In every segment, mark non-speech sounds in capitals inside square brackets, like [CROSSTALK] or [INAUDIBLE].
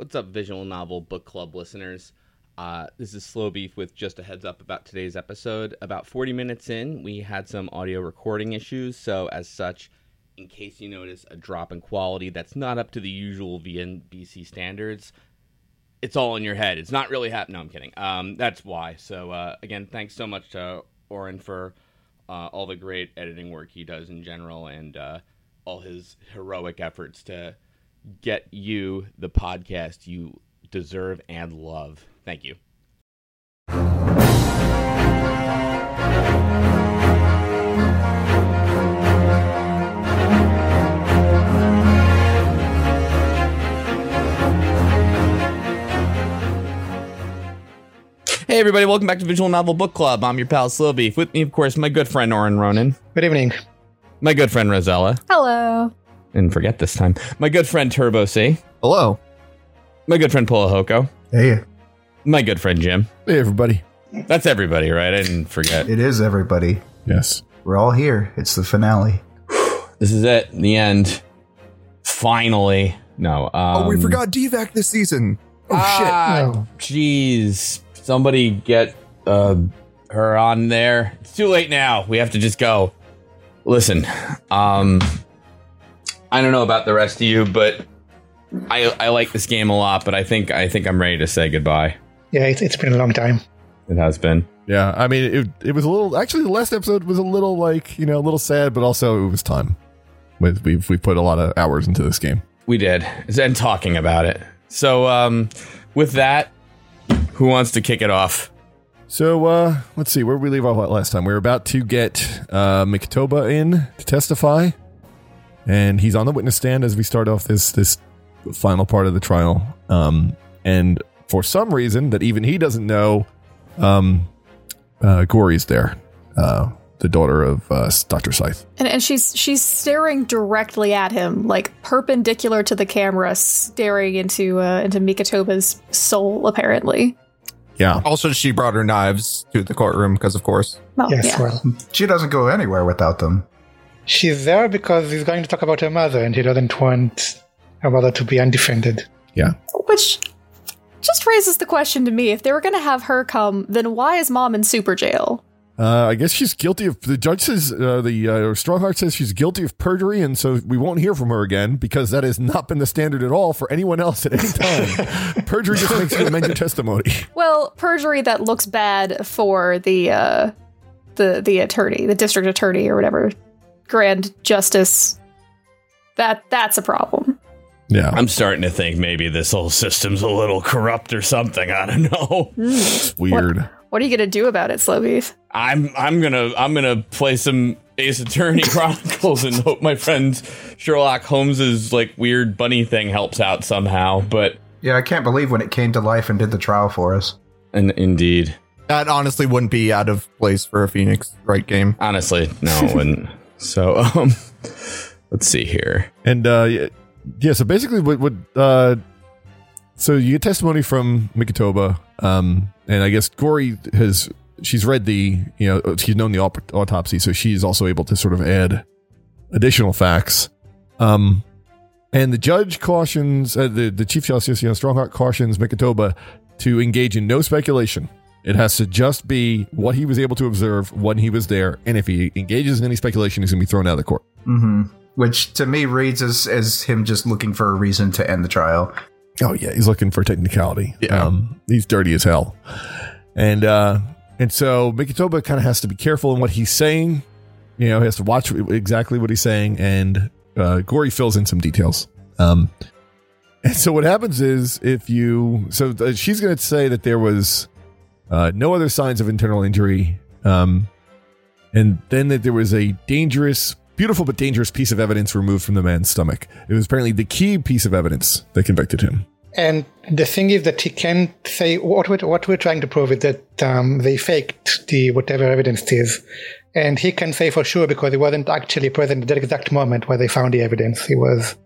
What's up, Visual Novel Book Club listeners? Uh, this is Slow Beef with just a heads up about today's episode. About 40 minutes in, we had some audio recording issues, so as such, in case you notice a drop in quality that's not up to the usual VNBC standards, it's all in your head. It's not really happening. No, I'm kidding. Um, that's why. So, uh, again, thanks so much to Oren for uh, all the great editing work he does in general and uh, all his heroic efforts to get you the podcast you deserve and love. Thank you. Hey everybody, welcome back to Visual Novel Book Club. I'm your pal Slow Beef. With me, of course, my good friend Oren Ronan, Good evening. my good friend Rosella, Hello. And forget this time, my good friend Turbo C, Hello. my good friend Polahoko, Hey, my good friend Jim. Hey, everybody. That's everybody, right? I didn't forget. it is everybody. Yes. We're all here. It's the finale. [SIGHS] This is it. The end. Finally. No. Um, oh, we forgot DVAC this season. Oh, Ah, Oh. jeez. Somebody get uh, her on there. It's too late now. We have to just go. Listen, um, I don't know about the rest of you, but I I like this game a lot. But I think I think I'm ready to say goodbye. Yeah, it's, it's been a long time. It has been. Yeah. I mean, it, it was a little, actually, the last episode was a little like, you know, a little sad, but also it was time. With We've, we put a lot of hours into this game. We did, and talking about it. So, um, with that, who wants to kick it off? So, uh, let's see, where we leave off last time? We were about to get uh, Mikotoba in to testify, and he's on the witness stand as we start off this this final part of the trial. Um, and for some reason that even he doesn't know, um, uh, Gory's there, uh, the daughter of uh, Doctor Sithe. And, and she's she's staring directly at him, like perpendicular to the camera, staring into uh, into Mikotoba's soul. Apparently, Yeah, Also, she brought her knives to the courtroom because, of course. well, yes, yeah. well. She doesn't go anywhere without them. She's there because he's going to talk about her mother and he doesn't want her mother to be undefended. Yeah. Which just raises the question to me: if they were going to have her come, then why is mom in super jail? uh, I guess she's guilty of. The judge says uh, the uh, Stronghart says she's guilty of perjury, and so we won't hear from her again because that has not been the standard at all for anyone else at any time. [LAUGHS] perjury just makes you amend your testimony. Well, perjury that looks bad for the uh, the the attorney, the district attorney, or whatever, grand justice. That that's a problem. Yeah, I'm starting to think maybe this whole system's a little corrupt or something. I don't know. Hmm. it's weird. What are you gonna do about it, Slow Beef? I'm I'm gonna I'm gonna play some Ace Attorney [LAUGHS] Chronicles and hope my friend Sherlock Holmes's like weird bunny thing helps out somehow. But Yeah, I can't believe when it came to life and did the trial for us. and indeed, That honestly wouldn't be out of place for a Phoenix Wright game. honestly, no, it wouldn't. [LAUGHS] So [LAUGHS] um, let's see here. And uh, yeah, so basically, what, what uh, so you get testimony from Mikotoba, um, and I guess Gory has she's read the you know she's known the aut- autopsy, so she's also able to sort of add additional facts. Um, and the judge cautions uh, the the chief justice, you know, Stronghart cautions Mikotoba to engage in no speculation. It has to just be what he was able to observe when he was there, and if he engages in any speculation, he's going to be thrown out of the court. hmm Which to me reads as, as him just looking for a reason to end the trial. Oh yeah, he's looking for technicality. Yeah. Um, he's dirty as hell, and uh, and so Mikotoba kind of has to be careful in what he's saying. You know, he has to watch exactly what he's saying, and uh, Gory fills in some details. Um, and so what happens is if you so uh, she's going to say that there was uh, no other signs of internal injury, um, and then that there was a dangerous. Beautiful but dangerous piece of evidence removed from the man's stomach. It was apparently the key piece of evidence that convicted him. And the thing is that he can't say what we're, what we're trying to prove is that um, they faked the whatever evidence it is. And he can say for sure because he wasn't actually present at that exact moment where they found the evidence. He was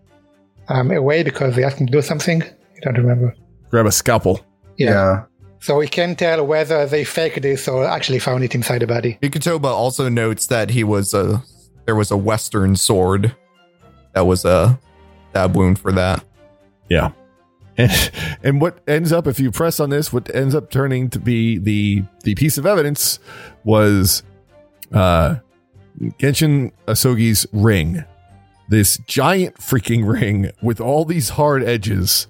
um, away because they asked him to do something. I don't remember. Grab a scalpel. Yeah. So we can't tell whether they faked this or actually found it inside the body. Ikutoba also notes that he was a there was a Western sword that was a stab wound for that. Yeah. And, [LAUGHS] and what ends up, if you press on this, what ends up turning to be the the piece of evidence was uh, Genshin Asogi's ring, this giant freaking ring with all these hard edges.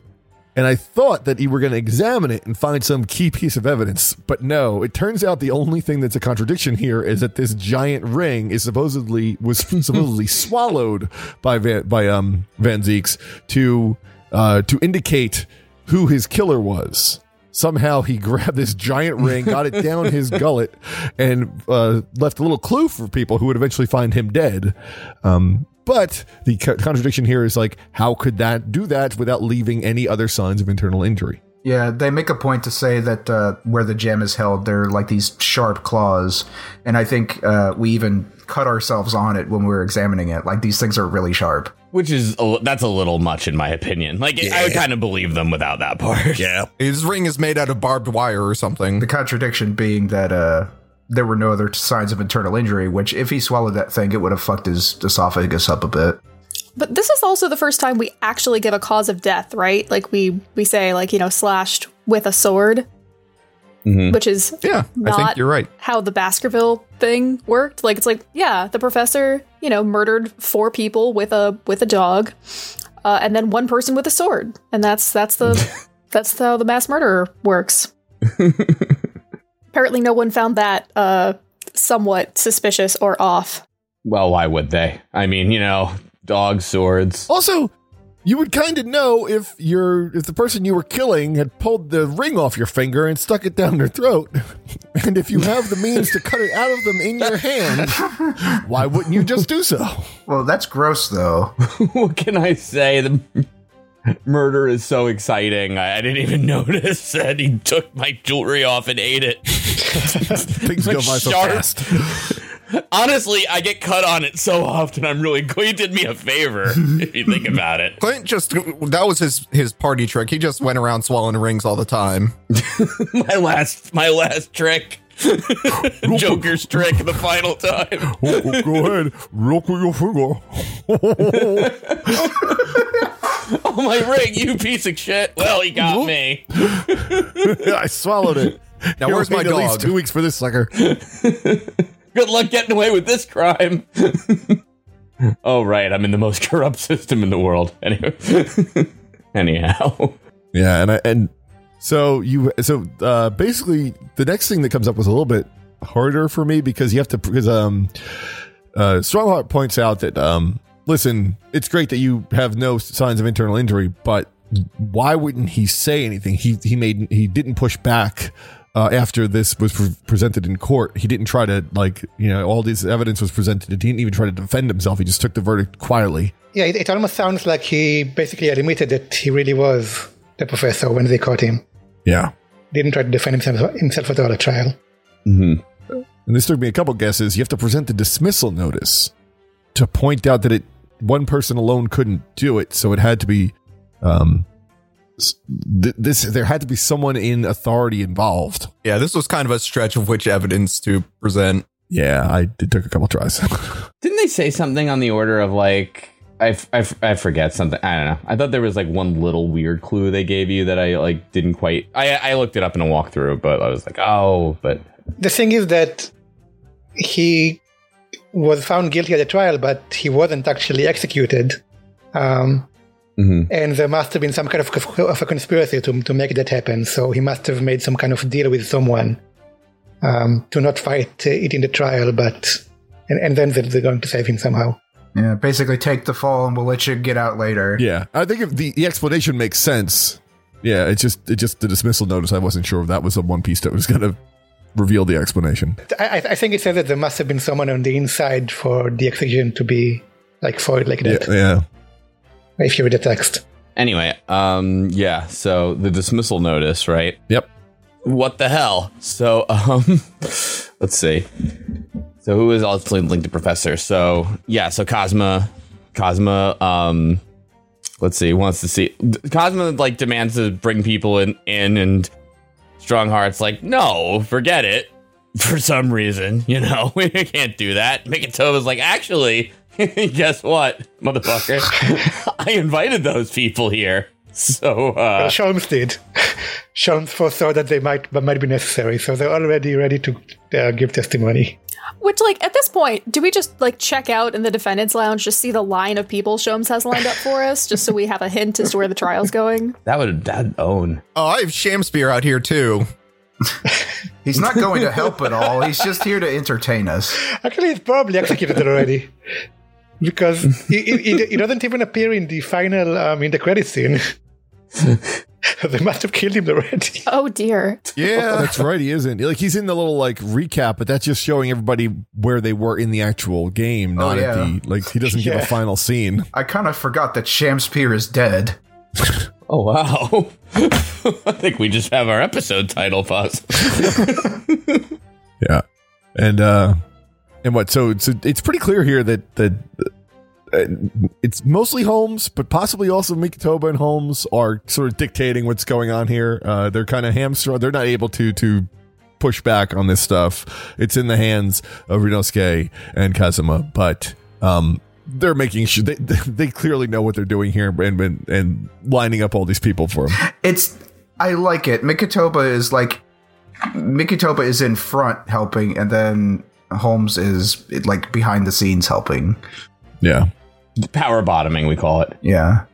And I thought that you were going to examine it and find some key piece of evidence, but no. It turns out the only thing that's a contradiction here is that this giant ring is supposedly was [LAUGHS] supposedly [LAUGHS] swallowed by Van, by um Van Zieks to uh, to indicate who his killer was. Somehow he [LAUGHS] grabbed this giant ring, got it down his gullet, and uh, left a little clue for people who would eventually find him dead. Um, but the co- contradiction here is like, how could that do that without leaving any other signs of internal injury? Yeah, they make a point to say that uh, where the gem is held, they're like these sharp claws, and I think uh, we even cut ourselves on it when we were examining it. Like these things are really sharp. Which is a, that's a little much in my opinion. Like I would kind of believe them without that part. Yeah. His ring is made out of barbed wire or something. The contradiction being that uh, there were no other signs of internal injury. Which, if he swallowed that thing, it would have fucked his esophagus up a bit. But this is also the first time we actually give a cause of death, right? Like we we say like, you know, slashed with a sword. Which is Yeah, I think you're right. how the Baskerville thing worked. Like it's like, yeah, the professor, you know, murdered four people with a with a dog, uh, and then one person with a sword, and that's that's the [LAUGHS] that's how the mass murderer works. [LAUGHS] Apparently, no one found that uh, somewhat suspicious or off. Well, why would they? I mean, you know, dog swords. Also, you would kind of know if your if the person you were killing had pulled the ring off your finger and stuck it down their throat. [LAUGHS] And if you have the means to cut it out of them in your hand, why wouldn't you just do so? Well, that's gross, though. [LAUGHS] what can I say? The murder is so exciting. I, I didn't even [LAUGHS] notice that he took my jewelry off and ate it. [LAUGHS] Things go by so fast. [LAUGHS] Honestly, I get cut on it so often. I'm really he did me a favor if you think about it. Klint just that was his his party trick. He just went around swallowing rings all the time. My last my last trick. Joker's trick the final time. Oh, go ahead, look with your finger. [LAUGHS] Oh my ring, you piece of shit. Well, he got me. [LAUGHS] I swallowed it. Now You're where's my waiting at least dog? two weeks for this sucker. [LAUGHS] Good luck getting away with this crime. oh right, I'm in the most corrupt system in the world. Anyway. Anyhow. Yeah, and I, and so you so uh, basically the next thing that comes up was a little bit harder for me because you have to because um uh Stronghart points out that um listen it's great that you have no signs of internal injury but why wouldn't he say anything he he made he didn't push back uh, after this was pre- presented in court he didn't try to like you know all this evidence was presented he didn't even try to defend himself he just took the verdict quietly Yeah, it, it almost sounds like he basically admitted that he really was the professor when they caught him. yeah Didn't try to defend himself, himself at all at trial. Hmm. and this took me a couple guesses. You have to present the dismissal notice to point out that it one person alone couldn't do it, so it had to be um th- this there had to be someone in authority involved. Yeah, this was kind of a stretch of which evidence to present. Yeah, I it took a couple tries. [LAUGHS] Didn't they say something on the order of like I, f- I, f- I forget something. I don't know. I thought there was like one little weird clue they gave you that I like didn't quite. I I looked it up in a walkthrough, but I was like, oh, but The thing is that he was found guilty at the trial, but he wasn't actually executed. Um, Mhm. And there must have been some kind of, of a conspiracy to, to make that happen. So he must have made some kind of deal with someone um, to not fight it in the trial, but and, and then they're they're going to save him somehow. Yeah, basically take the fall and we'll let you get out later. yeah, I think if the, the explanation makes sense. Yeah, it's just it just the dismissal notice. I wasn't sure if that was the one piece that was going to reveal the explanation. I, I- I think it says that there must have been someone on the inside for the execution to be like foiled like Yeah, that. yeah. If you read the text. anyway, um, yeah. So the dismissal notice, right? Yep. What the hell? So [LAUGHS] um, let's see. So who is ultimately linked to Professor? So yeah. So Kazuma, Kazuma. Um, let's see. Wants to see Kazuma like demands to bring people in in and Stronghart's like no, forget it. [LAUGHS] For some reason, you know, [LAUGHS] we can't do that. Mikotoba's like, actually, [LAUGHS] guess what, motherfucker? I invited those people here. So Well, uh, Sholmes did. Sholmes foresaw that they might might be necessary, so they're already ready to uh, give testimony. Which, like, at this point, do we just like check out in the defendants' lounge, just see the line of people Sholmes has lined up for us, just so we have a hint as to where the trial's going? [LAUGHS] that would that own. Oh, I have Shamspear out here too. [LAUGHS] He's not going to help at all. He's just here to entertain us. Actually, he's probably executed already. Because he, he, he- he doesn't even appear in the final, um, in the credit scene. They must have killed him already. Oh dear. Yeah. That's right. He isn't like he's in the little like recap, but that's just showing everybody where they were in the actual game, not at yeah. the like. He doesn't give a final scene. I kind of forgot that Shamspear is dead. [LAUGHS] Oh wow! [LAUGHS] I think we just have our episode title, Fuzz. [LAUGHS] Yeah, and uh, and what? So it's it's pretty clear here that that. Uh, it's mostly Holmes, but possibly also Mikotoba and Holmes are sort of dictating what's going on here. Uh, they're kind of hamstrung. They're not able to to push back on this stuff. It's in the hands of Ryunosuke and Kazuma, but um, they're making sure they [LAUGHS] they clearly know what they're doing here and and, and lining up all these people for them. It's I like it. Mikotoba is like Mikotoba is in front helping, and then Holmes is like behind the scenes helping. Yeah. Power bottoming, we call it. Yeah.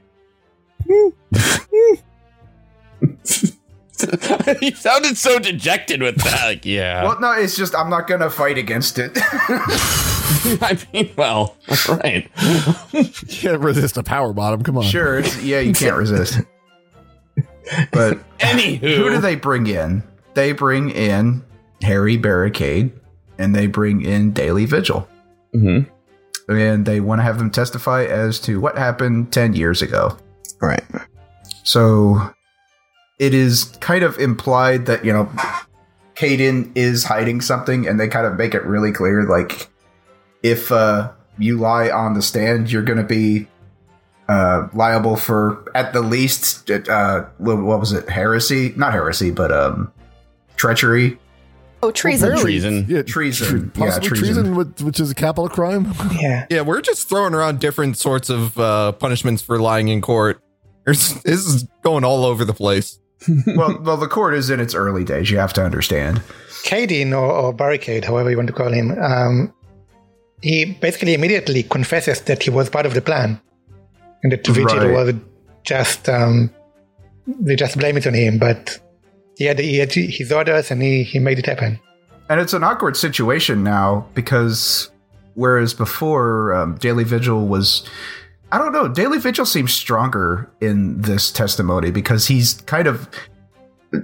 [LAUGHS] you sounded so dejected with that. Like, yeah. Well, no, it's just I'm not gonna fight against it. [LAUGHS] I mean, well, right. You can't resist a power bottom. Come on. sure, it's, yeah, you can't resist. But Anywho, who do they bring in? They bring in Harry Barricade, and they bring in Daley Vigil, Mhm. And they want to have them testify as to what happened ten years ago. Right. So it is kind of implied that, you know, Caden is hiding something and they kind of make it really clear like if uh you lie on the stand, you're going to be uh liable for at the least uh what what was it? Heresy? Not heresy, but um treachery. Oh, treason. treason. Yeah, Treason. tre- Yeah, treason. treason, which- which is a capital crime. [LAUGHS] Yeah. Yeah, we're just throwing around different sorts of uh, punishments for lying in court. There's, this is going all over the place. [LAUGHS] well, well the court is in its early days, you have to understand. Kadin, or, or Barricade, however you want to call him, um, he basically immediately confesses that he was part of the plan. And that Vigil Right. was just, um, they just blame it on him, but he had, he had his orders and he, he made it happen. And it's an awkward situation now because whereas before um, Daley Vigil was, I don't know, Daley Vigil seems stronger in this testimony because he's kind of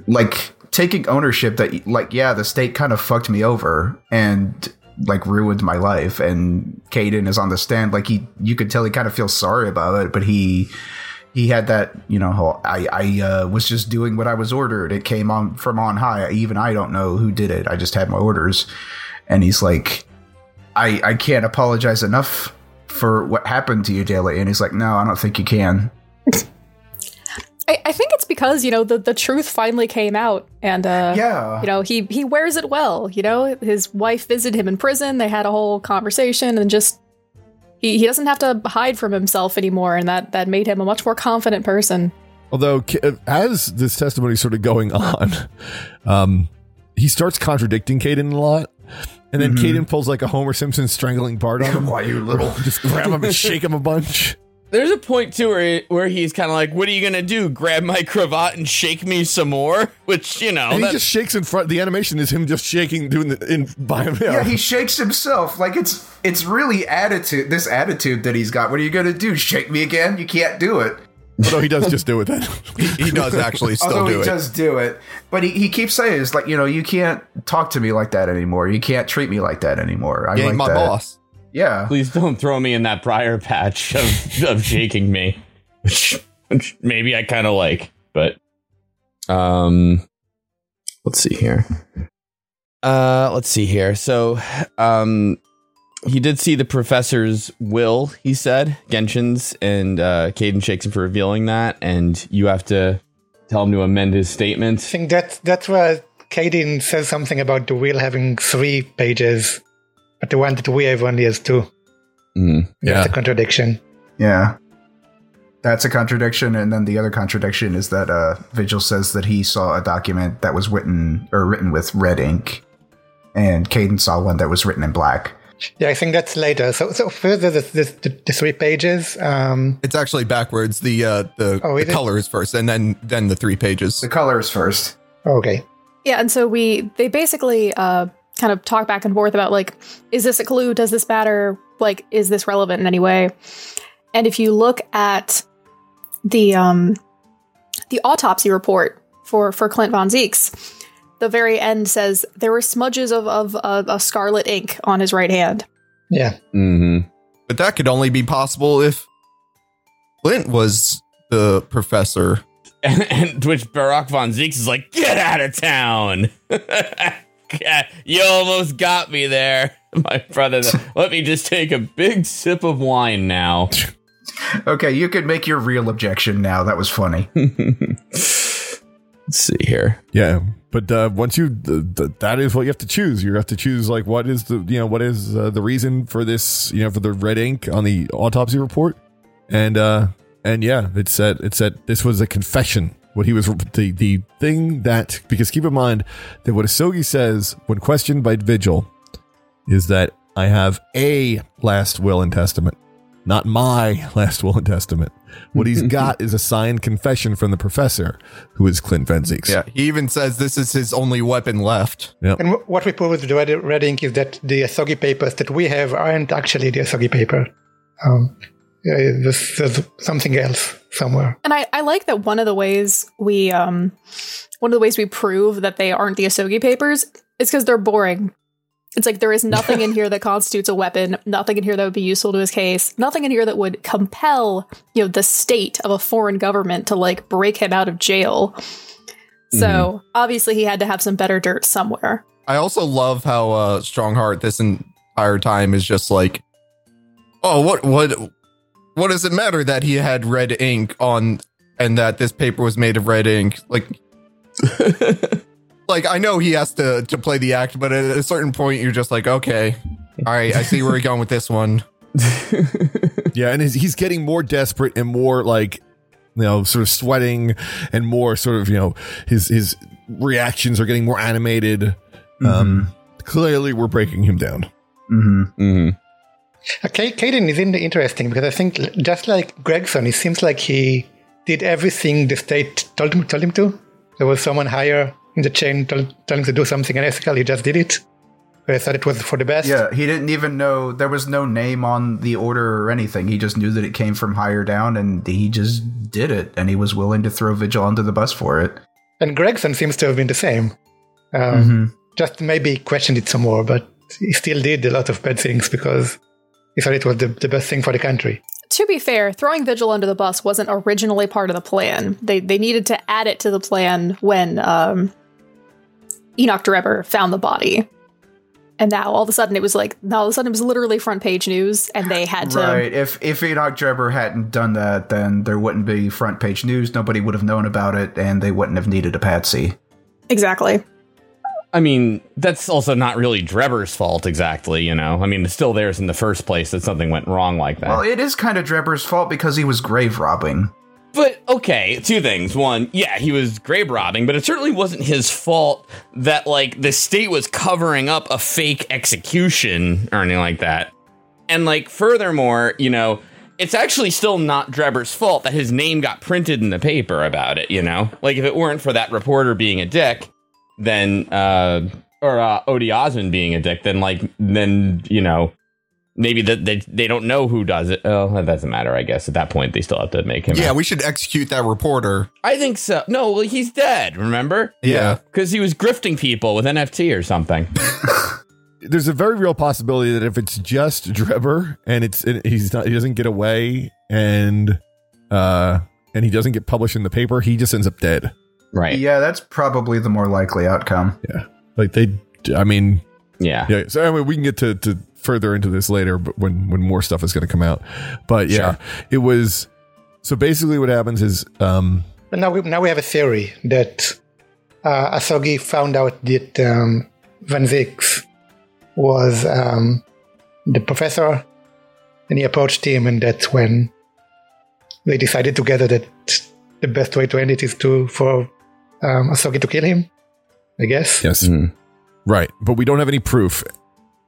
like taking ownership that, like, yeah, the state kind of fucked me over and like ruined my life. And Caden is on the stand, like he, you could tell he kind of feels sorry about it, but he. He had that, you know. whole, I I uh, was just doing what I was ordered. It came on from on high. Even I don't know who did it. I just had my orders, and he's like, I I can't apologize enough for what happened to you, Daley. And he's like, No, I don't think you can. [LAUGHS] I, I think it's because you know the the truth finally came out, and uh, Yeah. you know he he wears it well. You know his wife visited him in prison. They had a whole conversation, and just he, he doesn't have to hide from himself anymore, and that that made him a much more confident person. Although, as this testimony sort of going [LAUGHS] on, um, he starts contradicting Caden a lot. And then Caden pulls like a Homer Simpson strangling Bart on [LAUGHS] him. Why you little? [LAUGHS] Just grab him and shake him a bunch. There's a point too where where he's kind of like, "What are you gonna do? Grab my cravat and shake me some more?" [LAUGHS] Which you know, And he just shakes in front. The animation is him just shaking, doing the in by him. Yeah, he shakes himself. Like it's it's really attitude. This attitude that he's got. What are you gonna do? Shake me again? You can't do it. Although he does just do it then. [LAUGHS] He, he does actually still Although do he it. does do it, but he, he keeps saying it's like you know you can't talk to me like that anymore. You can't treat me like that anymore. I'm ain't like my that. boss. Yeah, please don't throw me in that briar patch of, of shaking me, which, [LAUGHS] which maybe I kind of like, but um, let's see here. Uh, let's see here. So, um, he did see the professor's will. He said Genshin's, and uh, Caden shakes him for revealing that, and you have to tell him to amend his statement. I think that's, that's where Kadin says something about the will having three pages, but the one that we have only has two. Yeah, That's a contradiction. yeah. That's a contradiction, and then the other contradiction is that uh, Vigil says that he saw a document that was written or written with red ink, and Caden saw one that was written in black. Yeah, I think that's later. So, so first there's this, the, the three pages. Um, It's actually backwards. The uh, the, Oh, the is it? colors first, and then then the three pages. The colors first. okay. Yeah, and so we they basically uh kind of talk back and forth about like, is this a clue? Does this matter? Like, is this relevant in any way? And if you look at the um the autopsy report for for Klint von Zieks, the very end says there were smudges of of, of, of scarlet ink on his right hand. Yeah. Mm-hmm. But that could only be possible if Klint was the professor. [LAUGHS] And, and which Barok von Zieks is like, get out of town. [LAUGHS] [LAUGHS] you almost got me there, [LAUGHS] my brother. [LAUGHS] Let me just take a big sip of wine now. Okay, you could make your real objection now. That was funny. Let's see here. Yeah, but uh, once you th- th- that is what you have to choose. You have to choose like what is the you know what is uh, the reason for this you know for the red ink on the autopsy report, and uh and yeah, it said it said this was a confession. What he was the the thing that because keep in mind that what Asogi says when questioned by Vigil is that I have a last will and testament, not my [LAUGHS] last will and testament. What he's [LAUGHS] got is a signed confession from the professor, who is Klint Van Zieks. Yeah, he even says this is his only weapon left. And wh- what we prove with the red, red ink is that the Asogi papers that we have aren't actually the Asogi paper. Um, uh, there's, there's something else somewhere. And I, I like that one of the ways we um one of the ways we prove that they aren't the Asogi papers is because they're boring. It's like there is nothing in [LAUGHS] here that constitutes a weapon, nothing in here that would be useful to his case, nothing in here that would compel, you know, the state of a foreign government to like break him out of jail. So obviously he had to have some better dirt somewhere. I also love how uh, Stronghart this entire time is just like, oh, what what what does it matter that he had red ink on and that this paper was made of red ink? Like, [LAUGHS] like I know he has to to play the act, but at a certain point you're just like, okay, all right, I see where you're going with this one. [LAUGHS] Yeah, and he's, he's getting more desperate and more like, you know, sort of sweating and more sort of, you know, his his reactions are getting more animated. Um, clearly, we're breaking him down. hmm Mm-hmm. Uh, Ka- Caden is in- interesting because I think just like Gregson, it seems like he did everything the state told him, told him to. There was someone higher in the chain told, telling him to do something unethical. He just did it. But I thought it was for the best. Yeah, he didn't even know there was no name on the order or anything. He just knew that it came from higher down, and he just did it. And he was willing to throw Vigil under the bus for it. And Gregson seems to have been the same. Um, Mm-hmm. Just maybe questioned it some more, but he still did a lot of bad things because he thought it was the, the best thing for the country. To be fair, throwing Vigil under the bus wasn't originally part of the plan. They they needed to add it to the plan when um, Enoch Drebber found the body. And now all of a sudden it was like now all of a sudden it was literally front page news and they had to Right. If if Enoch Drebber hadn't done that, then there wouldn't be front page news. Nobody would have known about it, and they wouldn't have needed a patsy. Exactly. I mean, that's also not really Drebber's fault exactly, you know? I mean, it's still theirs in the first place that something went wrong like that. Well, it is kind of Drebber's fault because he was grave robbing. But okay, two things. One, yeah, he was grave robbing, but it certainly wasn't his fault that like the state was covering up a fake execution or anything like that. And like furthermore, you know, it's actually still not Drebber's fault that his name got printed in the paper about it, you know? Like if it weren't for that reporter being a dick, then uh or uh Odie Asman being a dick, then like then, you know, maybe that they they don't know who does it. Oh, that doesn't matter, I guess. At that point they still have to make him Yeah, out. we should execute that reporter. I think so. No, well, he's dead. Remember? Yeah. Because he was grifting people with NFT or something. [LAUGHS] There's a very real possibility that if it's just Drebber and it's and he's not he doesn't get away and uh and he doesn't get published in the paper, he just ends up dead. Right. Yeah, that's probably the more likely outcome. Yeah. Like they, I mean, Yeah. yeah. So anyway, we can get to, to further into this later, but when when more stuff is going to come out. But yeah, it was. So basically, what happens is, um, But now we now we have a theory that uh, Asogi found out that um, Van Zieks was um, the professor, and he approached him, and that's when they decided together that the best way to end it is to for um, Asogi to kill him. I guess. Yes. Mhm. Right. But we don't have any proof.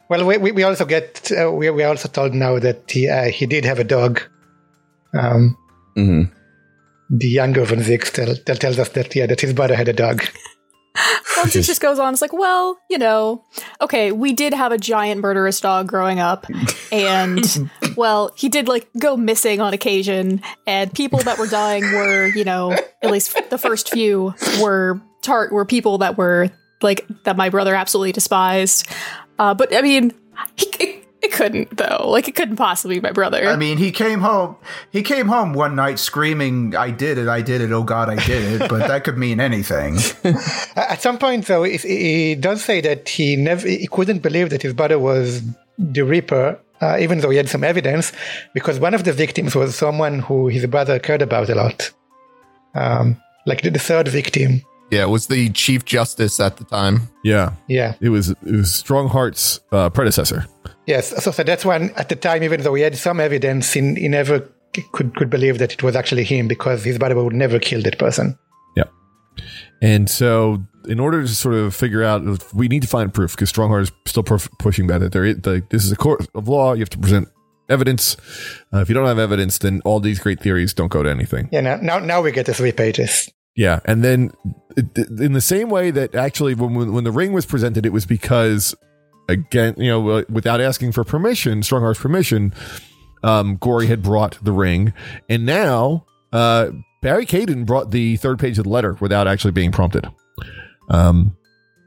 Well, we, we, we also get uh, we we are also told now that he uh, he did have a dog. Um, Mhm. the younger von Zieks tell, tell, tells us that yeah that his brother had a dog. Once it just goes on, it's like, well, you know, okay, we did have a giant murderous dog growing up, and [LAUGHS] well, he did like go missing on occasion, and people that were dying were, you know, at least the first few were tart were people that were like that my brother absolutely despised. Uh, but I mean, he, it, it couldn't though, like it couldn't possibly be my brother. I mean, he came home. He came home one night screaming, "I did it! I did it! Oh God, I did it!" But that could mean anything. [LAUGHS] At some point, though, he, he does say that he never he couldn't believe that his brother was the Reaper, uh, even though he had some evidence, because one of the victims was someone who his brother cared about a lot, um, like the, the third victim. Yeah, it was the chief justice at the time. Yeah. Yeah. It was it was Stronghart's uh, predecessor. Yes, so, so that's when at the time, even though he had some evidence, he, he never could could believe that it was actually him because his brother would never kill that person. Yeah, and so, in order to sort of figure out, we need to find proof because Stronghart is still perf- pushing back that there is, the, this is a court of law. You have to present evidence. Uh, if you don't have evidence, then all these great theories don't go to anything. Yeah, now now, now we get the three pages. Yeah, and then in the same way that actually when when the ring was presented, it was because again, you know, without asking for permission, Stronghart's permission, um, Gory had brought the ring, and now uh, Barry Caden brought the third page of the letter without actually being prompted. Um,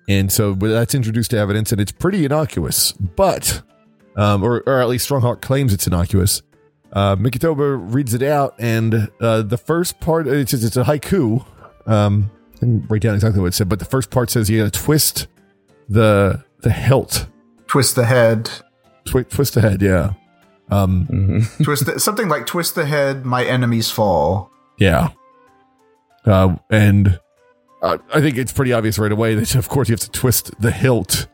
and so that's introduced to evidence, and it's pretty innocuous, but um, or or at least Stronghart claims it's innocuous. Uh, Mikotoba reads it out, and uh, the first part it's it's a haiku. Um, I didn't write down exactly what it said, but the first part says you got to twist the the hilt, twist the head. Twi- twist the head. Yeah, um, Mhm. [LAUGHS] Twist the, something like twist the head. My enemies fall. yeah. Uh, and uh, I think it's pretty obvious right away that of course you have to twist the hilt.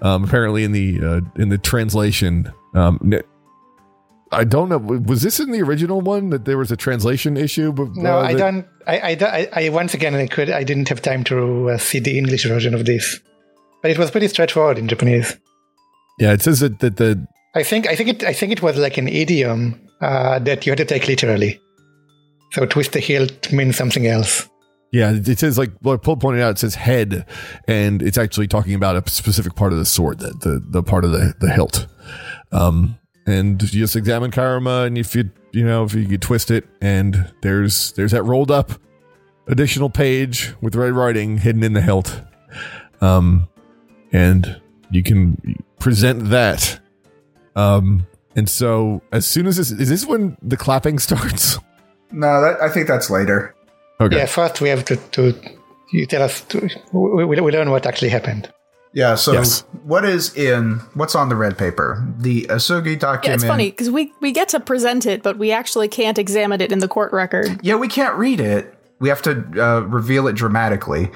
Um, apparently in the uh, in the translation, um, n- I don't know. Was this in the original one that there was a translation issue? But No, uh, I that- don't. I, I, I, I once again I could I didn't have time to uh, see the English version of this, but it was pretty straightforward in Japanese. Yeah, it says that, that the I think I think it I think it was like an idiom uh, that you had to take literally. So twist the hilt means something else. Yeah, it says like what Paul pointed out. It says head, and it's actually talking about a specific part of the sword, the the, the part of the the hilt. Um, and you just examine Karuma, and if you you know if you could twist it, and there's there's that rolled up additional page with red writing hidden in the hilt. Um, and you can present that. Um, and so as soon as this is this when the clapping [LAUGHS] starts. No, that, I think that's later. Okay. Yeah, first we have to to you tell us to we, we, we learn what actually happened. Yeah. So Yes. what is in what's on the red paper? The Asogi yeah, document. it's funny because we we get to present it, but we actually can't examine it in the court record. Yeah, we can't read it. We have to uh, reveal it dramatically.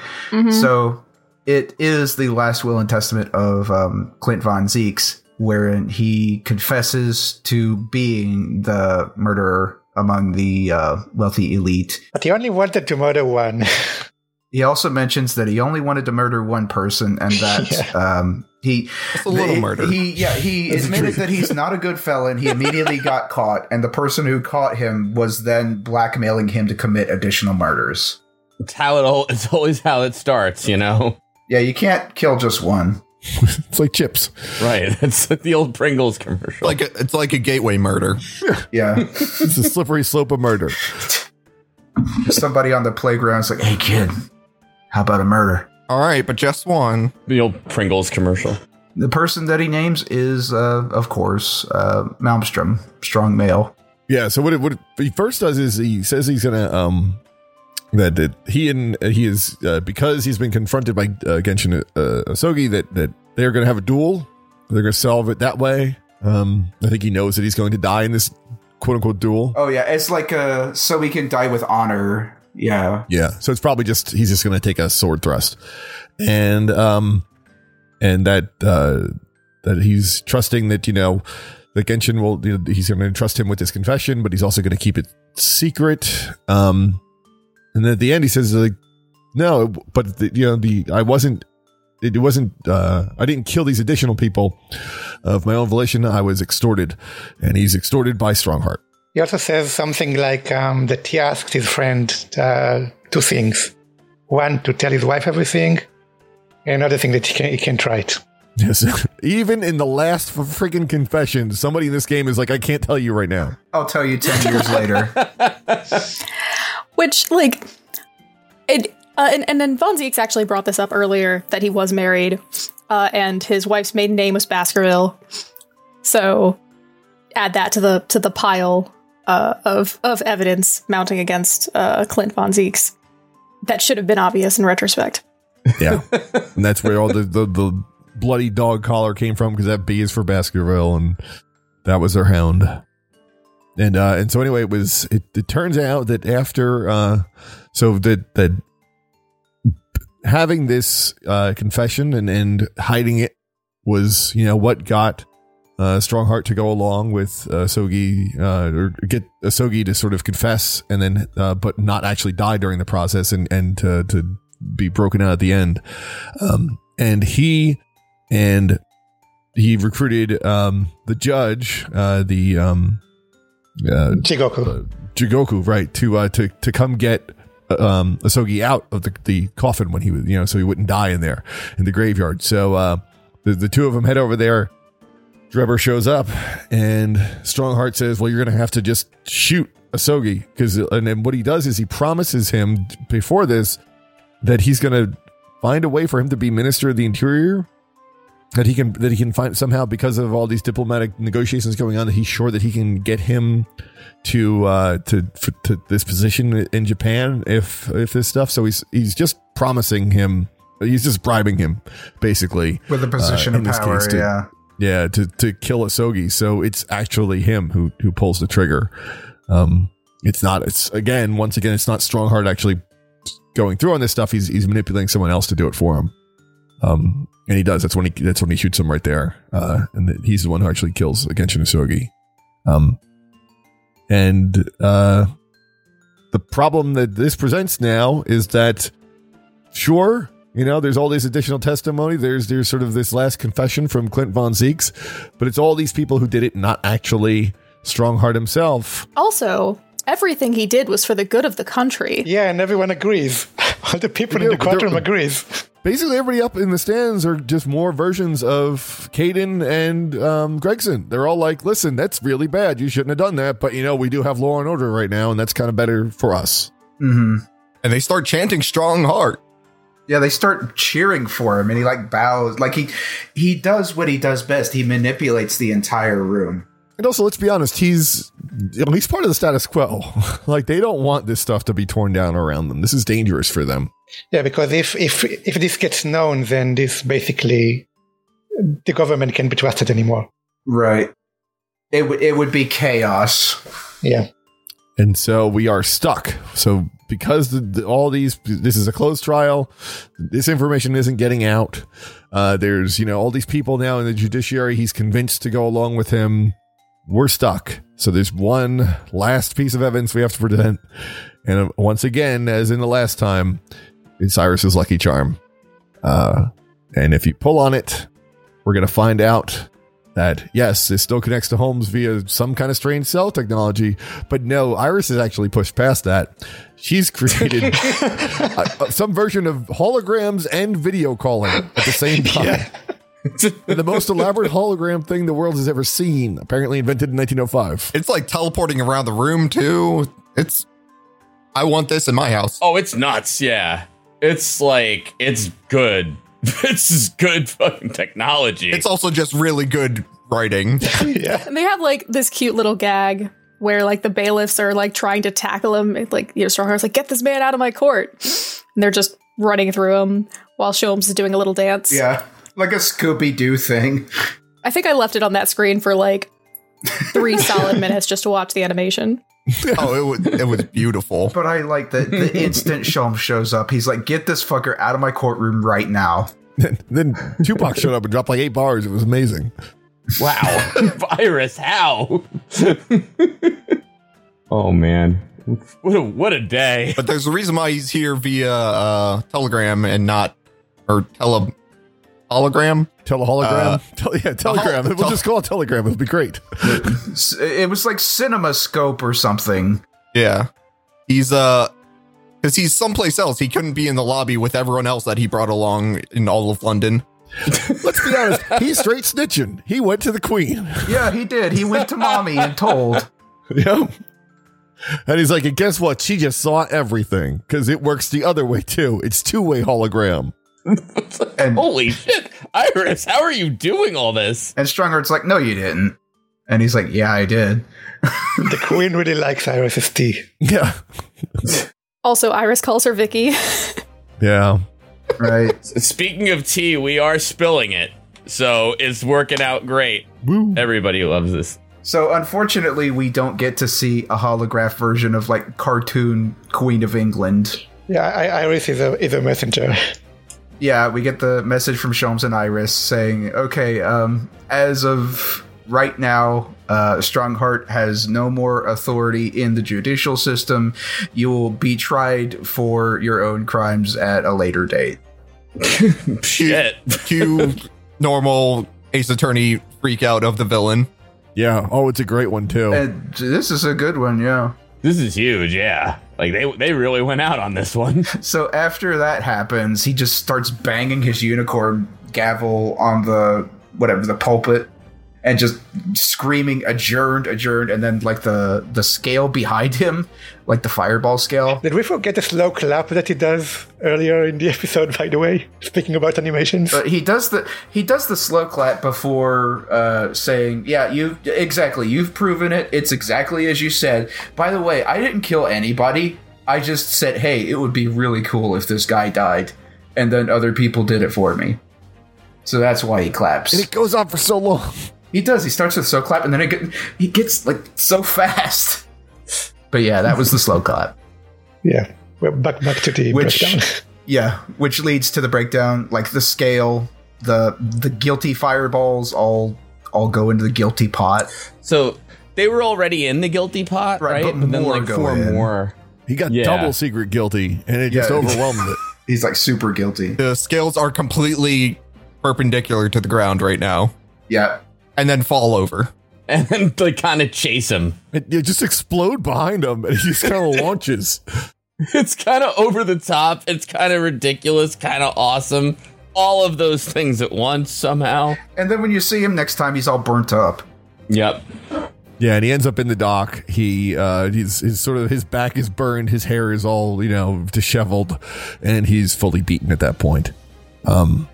So it is the last will and testament of um, Klint von Zieks, wherein he confesses to being the murderer among the uh, wealthy elite. But he only wanted to murder one. He also mentions that he only wanted to murder one person, and [LAUGHS] that um, he It's a little the- murder. He yeah he [LAUGHS] admitted that he's not a good felon. He immediately got [LAUGHS] caught, and the person who caught him was then blackmailing him to commit additional murders. It's how it all. It's always how it starts, you know. Yeah, you can't kill just one. [LAUGHS] It's like chips. Right. [LAUGHS] It's like the old Pringles commercial. Like a, it's like a gateway murder. Yeah, [LAUGHS] It's a slippery slope of murder. somebody on the playground's like, "Hey kid, how about a murder?" All right, but just one. the old Pringles commercial. The person that he names is, uh, of course, uh, Malmstrom, strong male. Yeah. So what it, what it- he first does is he says he's gonna um that, that he and uh, he is uh, because he's been confronted by uh, Genshin uh, Asogi that that they're gonna have a duel. They're gonna solve it that way. Um, I think he knows that he's going to die in this quote unquote duel. Oh yeah, it's like uh, so he can die with honor. Yeah, Yeah. So it's probably just he's just gonna take a sword thrust, and um, and that uh, that he's trusting that you know that Genshin will, you know, he's going to entrust him with his confession, but he's also going to keep it secret. Um, and then at the end, he says, like, no, but the, you know, the I wasn't. It wasn't. Uh, I didn't kill these additional people of my own volition. I was extorted, and he's extorted by Stronghart. He also says something like um, that he asked his friend uh, two things: one, to tell his wife everything, and another thing that he can he can try it. Yes, [LAUGHS] even in the last freaking confession, somebody in this game is like, "I can't tell you right now." I'll tell you 10 years later. [LAUGHS] Which, like, it, uh, and, and then Von Zieks actually brought this up earlier that he was married, uh, and his wife's maiden name was Baskerville. So, add that to the to the pile uh, of of evidence mounting against uh, Klint Von Zieks. That should have been obvious in retrospect. Yeah, [LAUGHS] and that's where all the the, the bloody dog collar came from because that B is for Baskerville, and that was their hound. And uh, and so anyway, it was. It, it turns out that after uh, so that that having this uh, confession and and hiding it was you know what got uh, Stronghart to go along with uh, Sogi uh, or get Sogi to sort of confess and then uh, but not actually die during the process and and to to be broken out at the end. Um, and he and he recruited um, the judge, uh, the um, uh, Jigoku. Jigoku, right, to uh, to to come get um, Asogi out of the, the coffin when he was, you know, so he wouldn't die in there in the graveyard. So uh, the the two of them head over there. Drebber shows up, and Stronghart says, "Well, you're going to have to just shoot Asogi because." And then what he does is he promises him before this that he's going to find a way for him to be Minister of the Interior that he can that he can find somehow because of all these diplomatic negotiations going on that he's sure that he can get him to uh to for, to this position in Japan if if this stuff. So he's he's just promising him he's just bribing him basically With a position uh, of in this power, case to- yeah. yeah to to kill Asogi. So it's actually him who who pulls the trigger. Um it's not it's again once again it's not Stronghart actually going through on this stuff. He's he's manipulating someone else to do it for him um and he does that's when he that's when he shoots him right there uh and th- he's the one who actually kills Genshin Asogi um and uh the problem that this presents now is that sure you know there's all this additional testimony there's there's sort of this last confession from klint von zieks but it's all these people who did it not actually stronghart himself Also, everything he did was for the good of the country. Yeah, and everyone agrees. [LAUGHS] All the people in the courtroom agrees. [LAUGHS] basically everybody up in the stands are just more versions of Caden and um, Gregson. They're all like, "Listen, that's really bad. You shouldn't have done that." But you know, we do have law and order right now, and that's kind of better for us. hmm And they start chanting strong heart. Yeah, they start cheering for him, and he like bows, like he he does what he does best. He manipulates the entire room. And also, let's be honest, he's you know, he's part of the status quo. [LAUGHS] like they don't want this stuff to be torn down around them. This is dangerous for them. Yeah, because if if if this gets known, then this basically the government can't be trusted anymore. Right. It would it would be chaos. Yeah. And so we are stuck. So because the, the, all these, this is a closed trial. This information isn't getting out. Uh, there's, you know, all these people now in the judiciary. He's convinced to go along with him. We're stuck. So there's one last piece of evidence we have to present. And uh, once again, as in the last time, it's Cyrus's lucky charm. Uh, and if you pull on it, we're going to find out that yes, it still connects to Holmes via some kind of strange cell technology. But no, Iris has actually pushed past that. She's created [LAUGHS] uh, some version of holograms and video calling at the same time. [LAUGHS] the most elaborate hologram thing the world has ever seen, apparently invented in 1905. It's like teleporting around the room too. It's I want this in my house. Oh, it's nuts. Yeah. It's like, it's good. [LAUGHS] This is good fucking technology. It's also just really good writing. [LAUGHS] yeah. And they have like this cute little gag where like the bailiffs are like trying to tackle him. It's Like, you know, Stronghart's like, get this man out of my court. And they're just running through him while Sholmes is doing a little dance. Yeah. Like a Scooby Doo thing. I think I left it on that screen for like three [LAUGHS] solid minutes just to watch the animation. [LAUGHS] oh, it was it was beautiful. But I like that the [LAUGHS] instant Sholmes shows up, he's like, get this fucker out of my courtroom right now. then Tupac showed up and dropped like eight bars. It was amazing. Wow, virus, how? oh man, what a what a day. But there's a reason why he's here via uh, telegram and not or tele hologram. Telehologram? Uh, [LAUGHS] Tel- yeah, telegram. tel- we'll just call it telegram. it'd be great. It was like CinemaScope or something. Yeah, he's uh, because he's someplace else. He couldn't be in the lobby with everyone else that he brought along in all of London. [LAUGHS] Let's be honest. He's straight snitching. He went to the queen. Yeah, he did. He went to mommy and told. [LAUGHS] Yep. And he's like, and guess what? She just saw everything because it works the other way too. It's two way hologram. [LAUGHS] And Holy shit, Iris, how are you doing all this? and Stronghart's like, no, you didn't. And he's like, yeah, I did. [LAUGHS] The queen really likes Iris's tea. Yeah. Also, Iris calls her Vicky. [LAUGHS] Yeah. Right. Speaking of tea, we are spilling it, so it's working out great. Woo. Everybody loves this. So unfortunately, we don't get to see a holograph version of like cartoon Queen of England. Yeah, I, Iris is a is a messenger. Yeah, we get the message from Sholmes and Iris saying, "Okay, um, as of right now, uh, Stronghart has no more authority in the judicial system. You will be tried for your own crimes at a later date." [LAUGHS] Shit. Cue normal Ace Attorney freak out of the villain. Yeah. Oh, it's a great one too. And this is a good one, yeah. This is huge, yeah. Like they they really went out on this one. [LAUGHS] So after that happens, he just starts banging his unicorn gavel on the whatever the pulpit and just screaming adjourned adjourned and then like the the scale behind him like the fireball scale Did we forget the slow clap that he does earlier in the [LAUGHS] episode? By the way, speaking about animations. but he does the he does the slow clap before uh saying yeah you exactly you've proven it it's exactly as you said by the way i didn't kill anybody i just said hey it would be really cool if this guy died and then other people did it for me so that's why he claps and it goes on for so long. [LAUGHS] He does. He starts with slow clap, and then it get, he gets like so fast. But yeah, that was the slow clap. yeah, we're back back to the Which- breakdown. Yeah, which leads to the breakdown. Like the scale, the the guilty fireballs all all go into the guilty pot. So they were already in the guilty pot, Right, right? but then more like go four in. more. He got Yeah. double secret guilty, and it just Yeah. overwhelmed it. [LAUGHS] He's like super guilty. The scales are completely perpendicular to the ground right now, Yeah, and then fall over. [LAUGHS] And then they kind of chase him. It, it just explode behind him, and he just kind of [LAUGHS] launches. It's kind of over the top. It's kind of ridiculous, kind of awesome. All of those things at once somehow. and then when you see him next time, he's all burnt up. Yep. Yeah, and he ends up in the dock. He uh he's, his sort of his back is burned, his hair is all, you know, disheveled, and he's fully beaten at that point. Um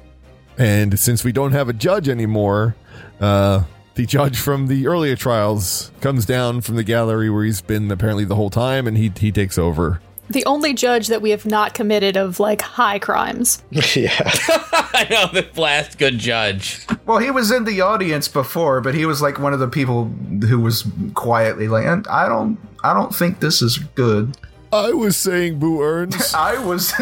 and since we don't have a judge anymore, uh the judge from the earlier trials comes down from the gallery where he's been apparently the whole time and he he takes over. the only judge that we have not committed of like high crimes. [LAUGHS] [LAUGHS] yeah, I know the last good judge. Well, he was in the audience before, but he was like one of the people who was quietly like, I don't, I don't think this is good. I was saying Boo Earns. [LAUGHS] I was.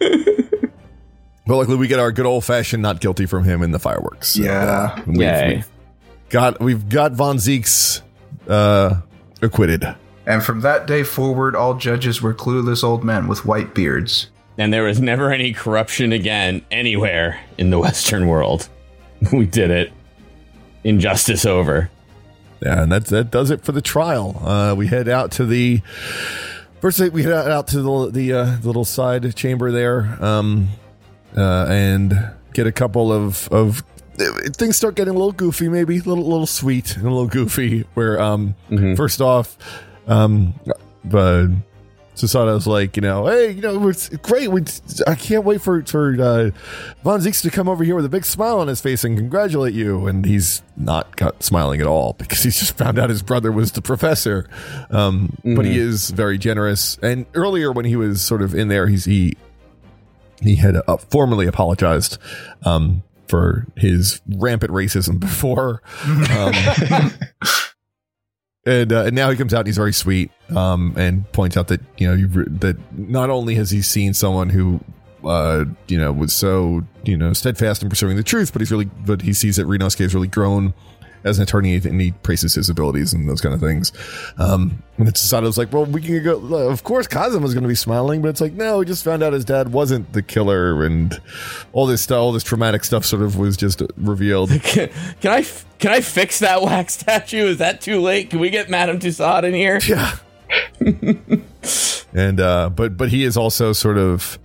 [LAUGHS] But luckily we get our good old fashioned not guilty from him in the fireworks. So, Yeah. uh, we've, Yay. we've got we've got Von Zieks uh acquitted. And from that day forward, all judges were clueless old men with white beards. And there was never any corruption again anywhere in the Western world. [LAUGHS] We did it. Injustice over. Yeah, and that that does it for the trial. Uh, we head out to the first. We head out to the the, uh, the little side chamber there, um, uh, and get a couple of of things start getting a little goofy, maybe a little little sweet and a little goofy. Where um, first off, um, uh, Susato's like, you know, hey, you know, it's great. We, I can't wait for for uh, Von Zieks to come over here with a big smile on his face and congratulate you. And he's not got smiling at all because he's just found out his brother was the professor. Um, But he is very generous. And earlier when he was sort of in there, he's he he had uh, formally apologized um, for his rampant racism [LAUGHS] before. Um, [LAUGHS] and uh, and now he comes out and he's very sweet um and points out that you know you've, that not only has he seen someone who uh you know was so you know steadfast in pursuing the truth but he's really but he sees that Ryunosuke has really grown as an attorney and he praises his abilities and those kind of things um and it's Sato's like well we can go of course Kazuma's going to be smiling but it's like no we just found out his dad wasn't the killer and all this stuff all this traumatic stuff sort of was just revealed [LAUGHS] Can, can I can I fix that [LAUGHS] wax statue? Is that too late? Can we get Madame Tussaud in here? Yeah. [LAUGHS] and uh but but he is also sort of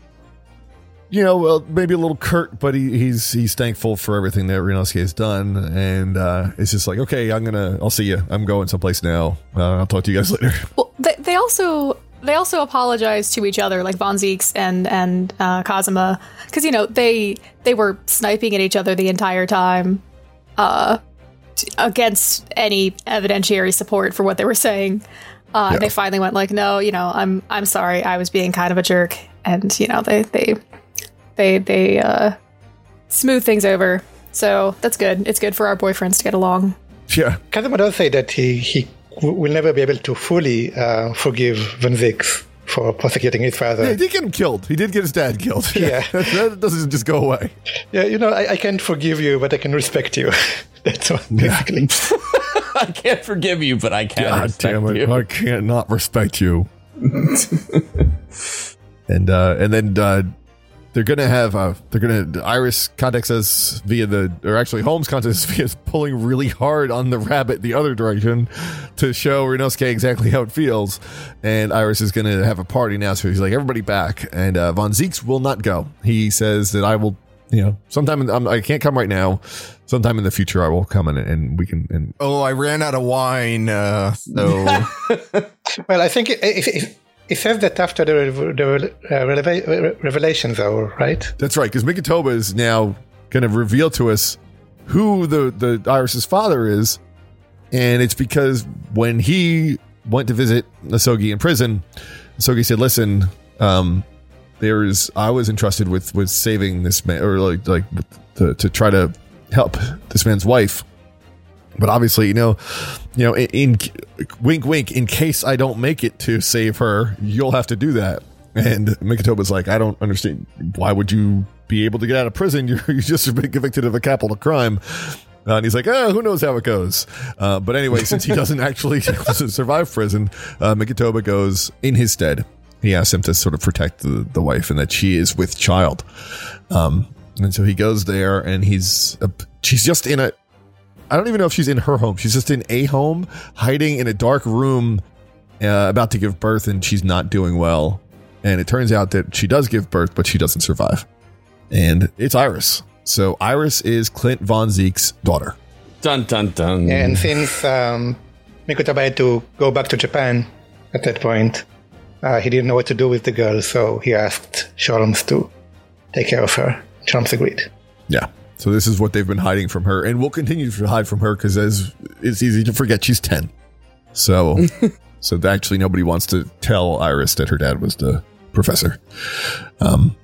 you know, well, maybe a little curt, but he, he's he's thankful for everything that Ryunosuke has done, and uh, it's just like, okay, I'm gonna, I'll see you. I'm going someplace now. Uh, I'll talk to you guys [LAUGHS] later. Well, they, they also they also apologize to each other, like Von Zieks and and uh, Kazuma, because you know they they were sniping at each other the entire time, uh, t- against any evidentiary support for what they were saying. Uh, Yeah. They finally went like, no, you know, I'm I'm sorry, I was being kind of a jerk, and you know they they they they uh, smooth things over. So that's good. It's good for our boyfriends to get along. Yeah, Kazuma does say that he, he w- will never be able to fully uh, forgive Van Zieks for prosecuting his father. yeah, he did get him killed. He did get his dad killed. Yeah. [LAUGHS] that, that doesn't just go away. Yeah, you know, I, I can't forgive you, but I can respect you. [LAUGHS] That's what, basically. [LAUGHS] I can't forgive you, but I can God respect damn it! you. I can't not respect you. and uh, and then uh, they're gonna have uh, they're gonna Iris contacts us via the or actually Holmes contacts us [LAUGHS] via pulling really hard on the rabbit the other direction to show Ryunosuke exactly how it feels. And Iris is gonna have a party now, so he's like everybody back, and uh, Von Zieks will not go. He says that I will. You know, sometime in, I'm, I can't come right now. Sometime in the future, I will come and, and we can. And Oh, I ran out of wine. Uh, so [LAUGHS] well, I think if, it, it, says that after the, the uh, releva- though, right? That's right, because Mikotoba is now going to reveal to us who the the Iris's father is, and it's because when he went to visit Nasogi in prison, Nasogi said, "Listen, um, there is I was entrusted with with saving this man, or like like to, to try to help this man's wife." But obviously, you know, you know, in, in wink, wink. In case I don't make it to save her, you'll have to do that. And Mikotoba's like, I don't understand. Why would you be able to get out of prison? [LAUGHS] You're you just been convicted of a capital crime. Uh, and he's like, oh, who knows how it goes. Uh, but anyway, since he [LAUGHS] doesn't actually [LAUGHS] survive prison, uh, Mikotoba goes in his stead. He asks him to sort of protect the, the wife and that she is with child. Um, and so he goes there and he's, uh, she's just in a, I don't even know if she's in her home. She's just in a home, hiding in a dark room, uh, about to give birth, and she's not doing well. And it turns out that she does give birth, but she doesn't survive. And it's Iris. So Iris is Klint Von Zieks daughter. Dun dun dun. And since um, Mikotoba had to go back to Japan at that point, uh, he didn't know what to do with the girl, so he asked Sholmes to take care of her. Sholmes agreed. Yeah. So this is what they've been hiding from her, and we'll continue to hide from her because as it's easy to forget she's ten. So, [LAUGHS] so actually nobody wants to tell Iris that her dad was the professor. Um,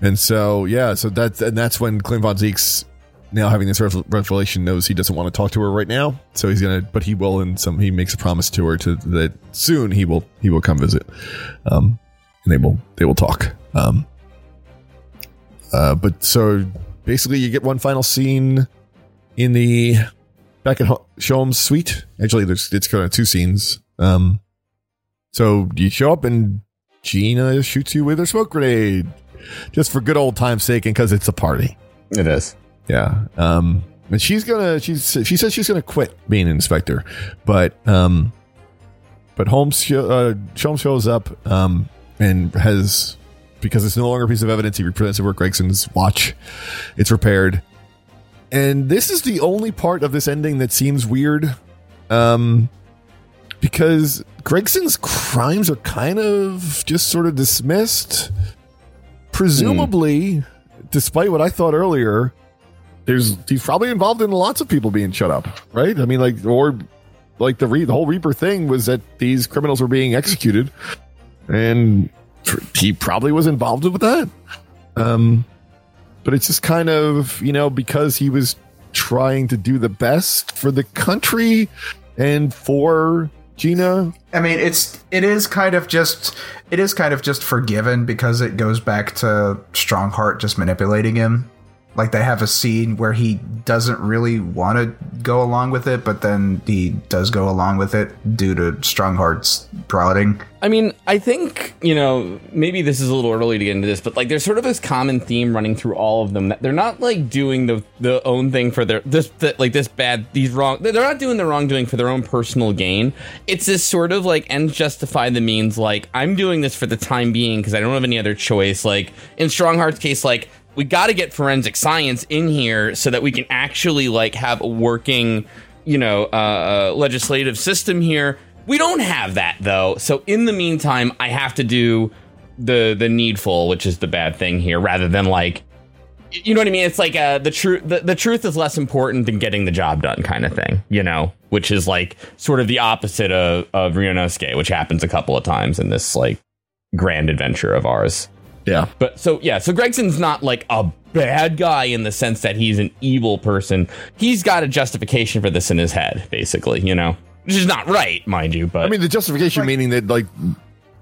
and so yeah, so that and that's when Klint Von Zieks now having this revelation knows he doesn't want to talk to her right now. So he's gonna, but he will, and some he makes a promise to her to that soon he will he will come visit, um, and they will they will talk. Um, uh, but so basically, you get one final scene in the back at Ho- Sholmes' suite. Actually, there's it's kind of two scenes. Um, so you show up and Gina shoots you with her smoke grenade, just for good old time's sake, and because it's a party. It is. Yeah. Um, and she's gonna she's she says she's gonna quit being an inspector, but um, but Holmes uh, Holmes shows up um and has because it's no longer a piece of evidence. He represents it for Gregson's watch. It's repaired, and this is the only part of this ending that seems weird, um, because Gregson's crimes are kind of just sort of dismissed. Presumably, despite what I thought earlier, there's he's probably involved in lots of people being shut up, right? I mean, like or like the re- the whole Reaper thing was that these criminals were being executed, and he probably was involved with that. Um, but it's just kind of you know because he was trying to do the best for the country, And for Gina, I mean, it's it is kind of just it is kind of just forgiven because it goes back to Stronghart just manipulating him. Like they have a scene where he doesn't really want to go along with it, but then he does go along with it due to Stronghart's prodding. I mean, I think, you know, maybe this is a little early to get into this, but like there's sort of this common theme running through all of them that they're not like doing the the own thing for their this the, like this bad these wrong they're not doing the wrongdoing for their own personal gain. It's this sort of like ends justify the means like I'm doing this for the time being because I don't have any other choice. Like in Stronghart's case like we got to get forensic science in here so that we can actually like have a working you know uh, uh, legislative system here. We don't have that though. So in the meantime i have to do the the needful which is the bad thing here rather than like you know what i mean? It's like uh, the truth the, the truth is less important than getting the job done kind of thing you know? Which is like sort of the opposite of of Ryunosuke, which happens a couple of times in this like grand adventure of ours yeah. but so yeah, so Gregson's not like a bad guy in the sense that he's an evil person. He's got a justification for this in his head, basically, you know. Which is not right, mind you, but I mean, the justification meaning that, like,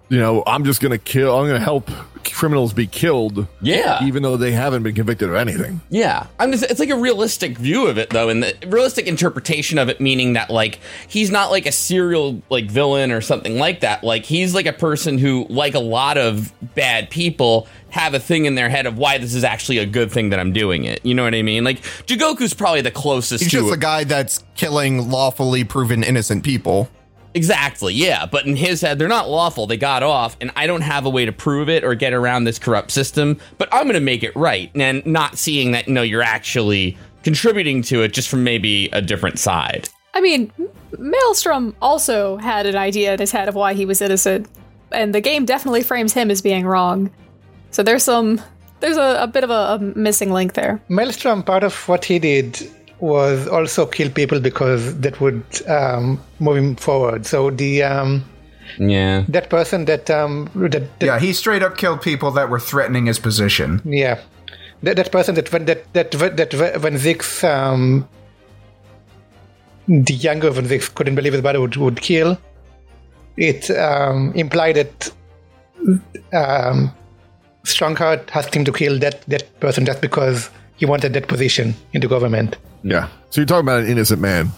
you know, I'm just going to kill, I'm going to help criminals be killed, yeah. even though they haven't been convicted of anything. Yeah, I'm just, it's like a realistic view of it though, and the realistic interpretation of it, meaning that like he's not like a serial like villain or something like that. Like he's like a person who, like a lot of bad people, have a thing in their head of why this is actually a good thing that I'm doing it. You know what I mean? Like Jigoku's probably the closest He's to just it. a guy that's killing lawfully proven innocent people. Exactly, yeah. But in his head, they're not lawful. They got off, and I don't have a way to prove it or get around this corrupt system. But I'm going to make it right, and not seeing that, no, you're actually contributing to it just from maybe a different side. I mean, Maelstrom also had an idea in his head of why he was innocent, and the game definitely frames him as being wrong. So there's some, there's a, a bit of a, a missing link there. Maelstrom, part of what he did was also kill people because that would um, move him forward. So the um, Yeah. that person that um that, that Yeah, he straight up killed people that were threatening his position. Yeah, that, that person that when that that that when Zieks um the younger Van Zieks couldn't believe his brother would, would kill. It um, implied that um, Stronghart asked him to kill that that person just because he wanted that position in the government. Yeah. So you're talking about an innocent man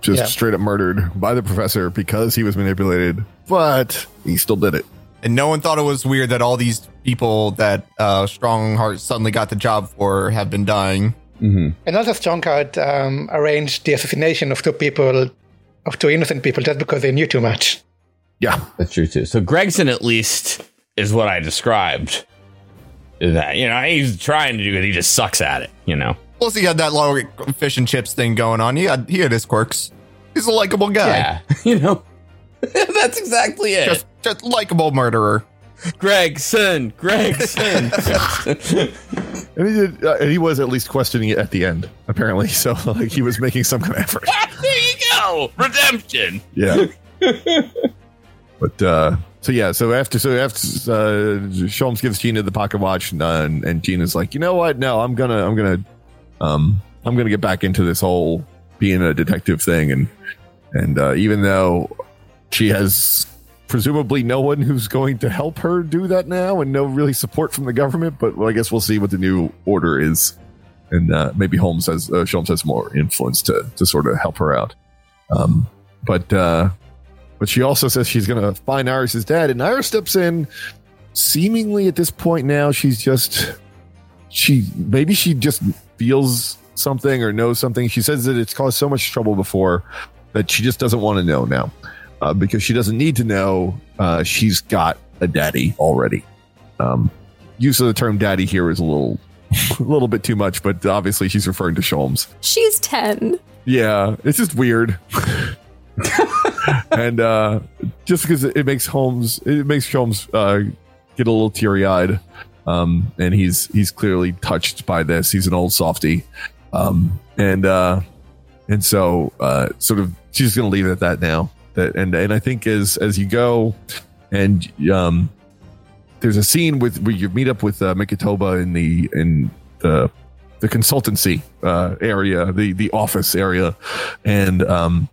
just Yeah. straight up murdered by the professor because he was manipulated, but he still did it. And no one thought it was weird that all these people that uh, Stronghart suddenly got the job for have been dying. And also, Stronghart um, arranged the assassination of two people, of two innocent people, just because they knew too much. Yeah. That's true too. So Gregson, at least, is what I described. Is that you know he's trying to do it, he just sucks at it. You know. Plus, he had that long fish and chips thing going on. He had he had his quirks. He's a likable guy. Yeah. [LAUGHS] You know. [LAUGHS] That's exactly it. Just just likable murderer. Gregson, Gregson. [LAUGHS] And he did, uh, and he was at least questioning it at the end, apparently. So like he was making some kind of effort. there you go. Redemption. Yeah. But uh so yeah, so after so after uh Sholmes gives Gina the pocket watch and, uh, and Gina's like, you know what? No, I'm gonna I'm gonna um I'm gonna get back into this whole being a detective thing and and uh even though she has presumably no one who's going to help her do that now and no really support from the government, but well, I guess we'll see what the new order is. And uh, maybe Holmes has uh, Sholmes has more influence to to sort of help her out. Um, but uh, but she also says she's going to find Iris's dad, and Iris steps in. Seemingly at this point now, she's just she maybe she just feels something or knows something. She says that it's caused so much trouble before that she just doesn't want to know now uh, because she doesn't need to know. Uh, she's got a daddy already. Um, use of the term "daddy" here is a little a [LAUGHS] little bit too much, but obviously she's referring to Sholmes. She's 10. Yeah, it's just weird. [LAUGHS] [LAUGHS] and uh, just because it makes Holmes, it makes Holmes uh, get a little teary eyed. Um, and he's he's clearly touched by this. He's an old softy, um, and uh, and so uh, sort of she's going to leave it at that now. That and and I think as as you go, and um, there's a scene with where you meet up with uh, Mikotoba in the in the the consultancy uh, area, the the office area, and um,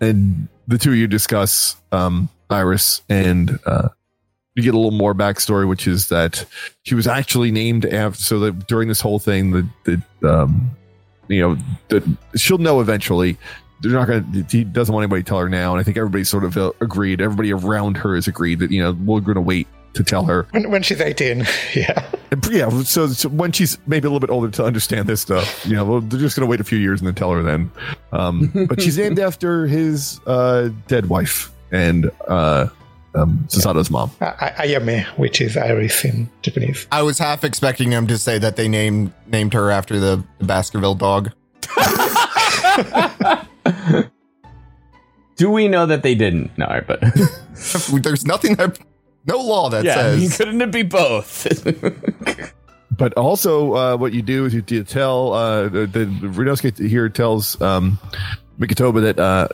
and the two of you discuss um, Iris, and uh, you get a little more backstory, which is that she was actually named after. So that during this whole thing, the the um, you know she'll know eventually. They're not going to. He doesn't want anybody to tell her now, and I think everybody sort of agreed. Everybody around her has agreed that you know we're going to wait to tell her. When, when she's 18, [LAUGHS] yeah. Yeah, so, so when she's maybe a little bit older to understand this stuff, you know, they're just going to wait a few years and then tell her then. Um, [LAUGHS] but she's named after his uh, dead wife and uh, um, Susato's mom. A- Ayame, which is Iris in Japanese. I was half expecting them to say that they named named her after the, the Baskerville dog. [LAUGHS] Do we know that they didn't? No, but There's nothing that no law that yeah, [LAUGHS] says couldn't it be both? [LAUGHS] But also, uh, what you do is you, you tell uh, the, the Ryunosuke here tells um, Mikotoba that uh,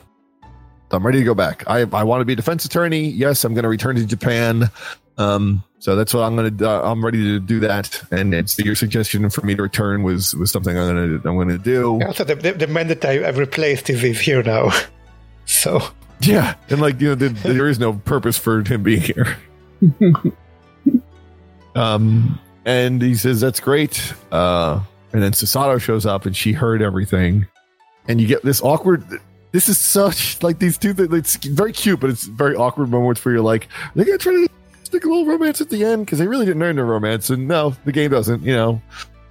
I'm ready to go back. I I want to be a defense attorney. Yes, I'm going to return to Japan. Um, so that's what I'm going to. Uh, I'm ready to do that. And it's your suggestion for me to return was was something I'm going to I'm going to do. Also, the, the, the man that I, I've replaced is, is here now. [LAUGHS] So, Yeah, and like you know, the, there is no purpose for him being here. Um, and he says that's great. Uh, and then Susato shows up, and she heard everything, and you get this awkward. This is such like these two. things. It's very cute, but it's very awkward moments where you're like, they're gonna try to stick a little romance at the end because they really didn't earn the romance, and no, the game doesn't. You know,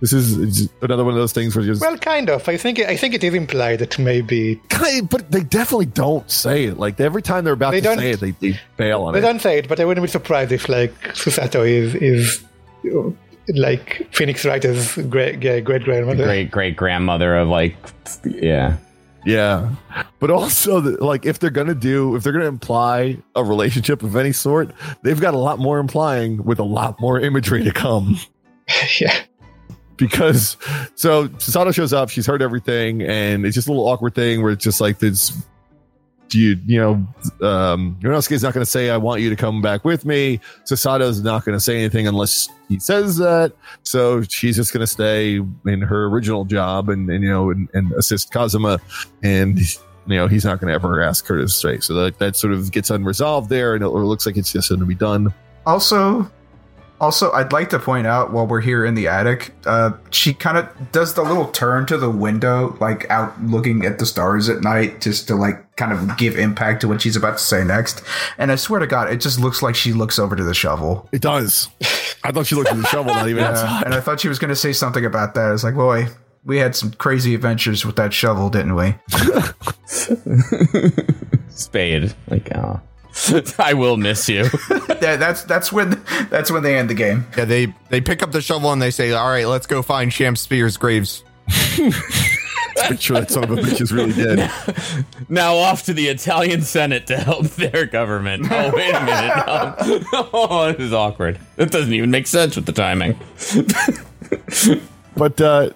this is another one of those things where you just well, kind of. I think I think it is implied that maybe kind but they definitely don't say it. Like every time they're about They to don't- say it, they, they bail on they it. don't say it, but I wouldn't be surprised if like Susato is is you know, like Phoenix Writer's great great grandmother. great great grandmother of like, yeah. Yeah, but also the, like if they're gonna do if they're gonna imply a relationship of any sort, they've got a lot more implying with a lot more imagery to come. [LAUGHS] yeah. Because so Susato shows up, she's heard everything, and it's just a little awkward thing where it's just like this. Do you you know um is not going to say I want you to come back with me. Susato's not going to say anything unless he says that. So she's just going to stay in her original job and, and you know and, and assist Kazuma and you know he's not going to ever ask her to stay so that, that sort of gets unresolved there and it looks like it's just going to be done Also, also, I'd like to point out while we're here in the attic, uh, she kind of does the little turn to the window, like out looking at the stars at night, just to like kind of give impact to what she's about to say next. And I swear to God, it just looks like she looks over to the shovel. it does i thought she looked at the shovel not even Yeah, and I thought she was going to say something about that. I was like, boy, we had some crazy adventures with that shovel, didn't we? [LAUGHS] Spade. Like, oh. [LAUGHS] I will miss you. [LAUGHS] yeah, that's that's when that's when they end the game. Yeah, they they pick up the shovel and they say, "All right, let's go find Sham Spears' graves." make sure that son of a bitch is really dead [LAUGHS] now off to the Italian Senate to help their government. Oh, wait a minute. Um, oh, this is awkward. That doesn't even make sense with the timing. but uh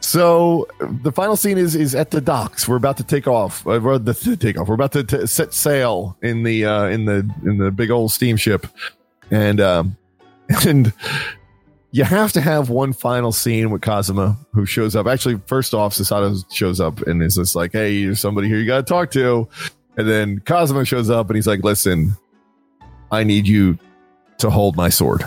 so the final scene is is at the docks we're about to take off uh, we're the [LAUGHS] take off we're about to set sail in the uh in the in the big old steamship and um [LAUGHS] and you have to have one final scene with Kazuma who shows up. Actually, first off, Susato shows up and is just like, "Hey, there's somebody here you got to talk to." And then Kazuma shows up and he's like, "Listen, I need you to hold my sword."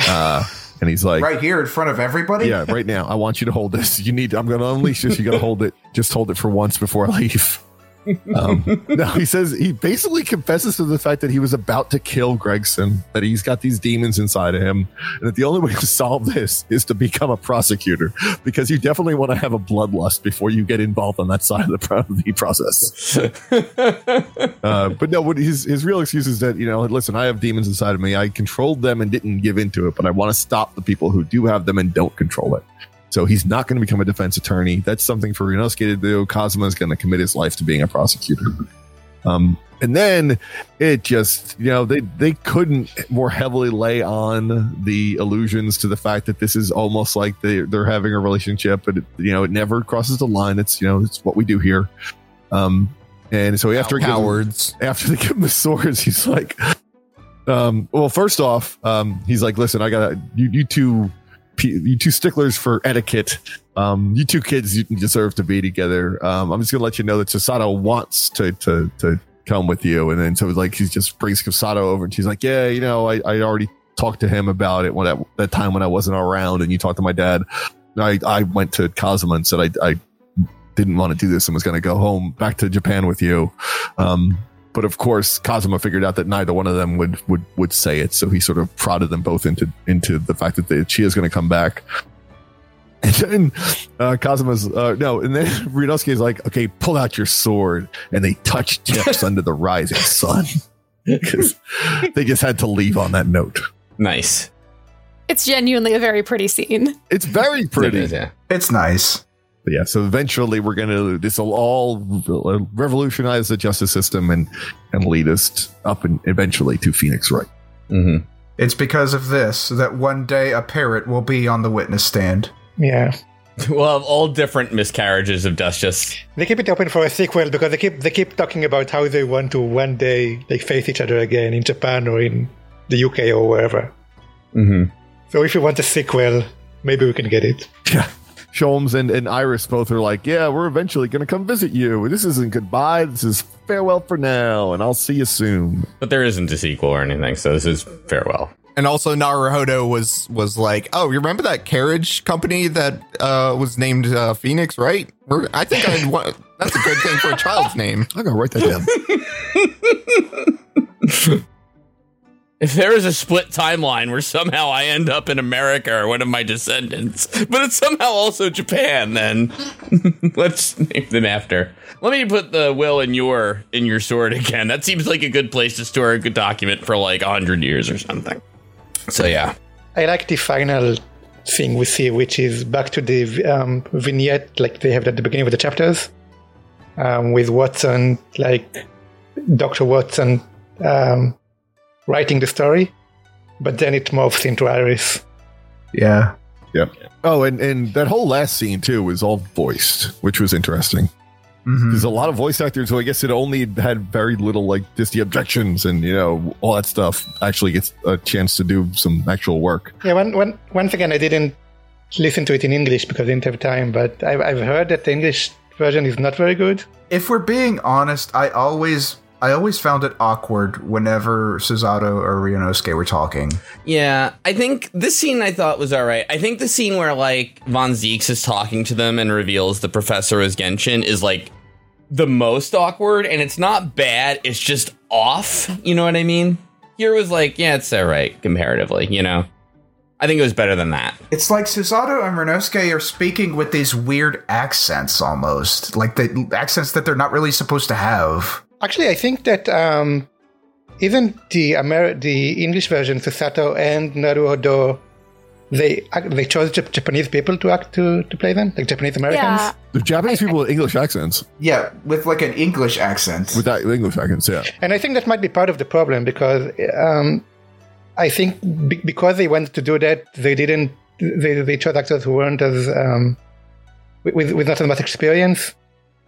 Uh, [LAUGHS] and he's like, right here in front of everybody. yeah, right now. I want you to hold this. You need. I'm going to unleash this. You got to hold it. Just hold it for once before I leave. Um, [LAUGHS] no, he says he basically confesses to the fact that he was about to kill Gregson. That he's got these demons inside of him, and that the only way to solve this is to become a prosecutor. Because you definitely want to have a bloodlust before you get involved on that side of the, [LAUGHS] the process. [LAUGHS] Uh, but no, what his his real excuse is that you know, listen, I have demons inside of me. I controlled them and didn't give into it, but I want to stop the people who do have them and don't control it. So he's not going to become a defense attorney. That's something for Ryunosuke to do. Kazuma is going to commit his life to being a prosecutor. Um, and then it just, you know, they they couldn't more heavily lay on the allusions to the fact that this is almost like they they're having a relationship, but it, you know, it never crosses the line. It's you know, it's what we do here. Um, and so after gives him- Cowards. after they give him the swords, he's like, um, well, first off, um, he's like, listen, I gotta, you, you two you two sticklers for etiquette. Um, you two kids, you deserve to be together. Um, I'm just gonna let you know that Susato wants to to to come with you, and then so like he just brings Susato over, and she's like, yeah, you know, I, I already talked to him about it when that that time when I wasn't around, and you talked to my dad. I I went to Kazuma and said I I didn't want to do this and was going to go home back to Japan with you. Um, but of course, Kazuma figured out that neither one of them would would would say it, so he sort of prodded them both into into the fact that they, she is going to come back. [LAUGHS] And then uh, Kazuma's uh, no, and then [LAUGHS] Ryunosuke is like, "Okay, pull out your sword," and they touch tips [LAUGHS] under the rising sun because they just had to leave on that note. Nice. It's genuinely a very pretty scene. It's very pretty. It is, yeah. It's nice. But yeah, so eventually we're gonna this will all revolutionize the justice system and and lead us up and eventually to Phoenix Wright. Mm-hmm. It's because of this that one day a parrot will be on the witness stand. Yeah. [LAUGHS] We'll have all different miscarriages of justice. They keep it open for a sequel because they keep they keep talking about how they want to one day like face each other again in Japan or in the UK or wherever. Mm-hmm. So if you want a sequel, maybe we can get it. Yeah. Sholmes and, and Iris both are like, Yeah, we're eventually gonna come visit you. This isn't goodbye, this is farewell for now, and I'll see you soon. But there isn't a sequel or anything, so this is farewell. And also Naruhodo was was like, "Oh, you remember that carriage company that uh, was named uh, Phoenix, right? We're, I think I'd want, that's a good thing for a child's [LAUGHS] name." I gotta write that down. [LAUGHS] If there is a split timeline where somehow I end up in America or one of my descendants, but it's somehow also Japan, then [LAUGHS] let's name them after. Let me put the will in your in your sword again. That seems like a good place to store a good document for like hundred years or something. So yeah, I like the final thing we see, which is back to the um, vignette like they have at the beginning of the chapters, um, with Watson, like Doctor Watson, um, writing the story, but then it morphs into Iris. Yeah. Oh, and, and that whole last scene too was all voiced, which was interesting. hmm There's a lot of voice actors so I guess it only had very little like just the objections and you know all that stuff actually gets a chance to do some actual work. Yeah, one, one, once again, I didn't listen to it in English because I didn't have time, but I've, I've heard that the English version is not very good. If we're being honest, I always I always found it awkward whenever Susato or Ryunosuke were talking. yeah. I think this scene I thought was all right. I think the scene where like Von Zieks is talking to them and reveals the professor is Genshin is like the most awkward, and it's not bad. It's just off. You know what I mean? Here was like, yeah, it's all right comparatively. You know, I think it was better than that. It's like Susato and Ryunosuke are speaking with these weird accents almost. Like the accents that they're not really supposed to have. Actually, I think that um, even the Amer- the English version, Susato and Naruhodo, they they chose Jap- Japanese people to act to, to play them, like Japanese Americans. Yeah. The Japanese people with English accents, Yeah, with like an English accent. with that English accents, yeah. And I think that might be part of the problem because um, I think be- because they wanted to do that, they didn't. They, they chose actors who weren't as um, with with not as much experience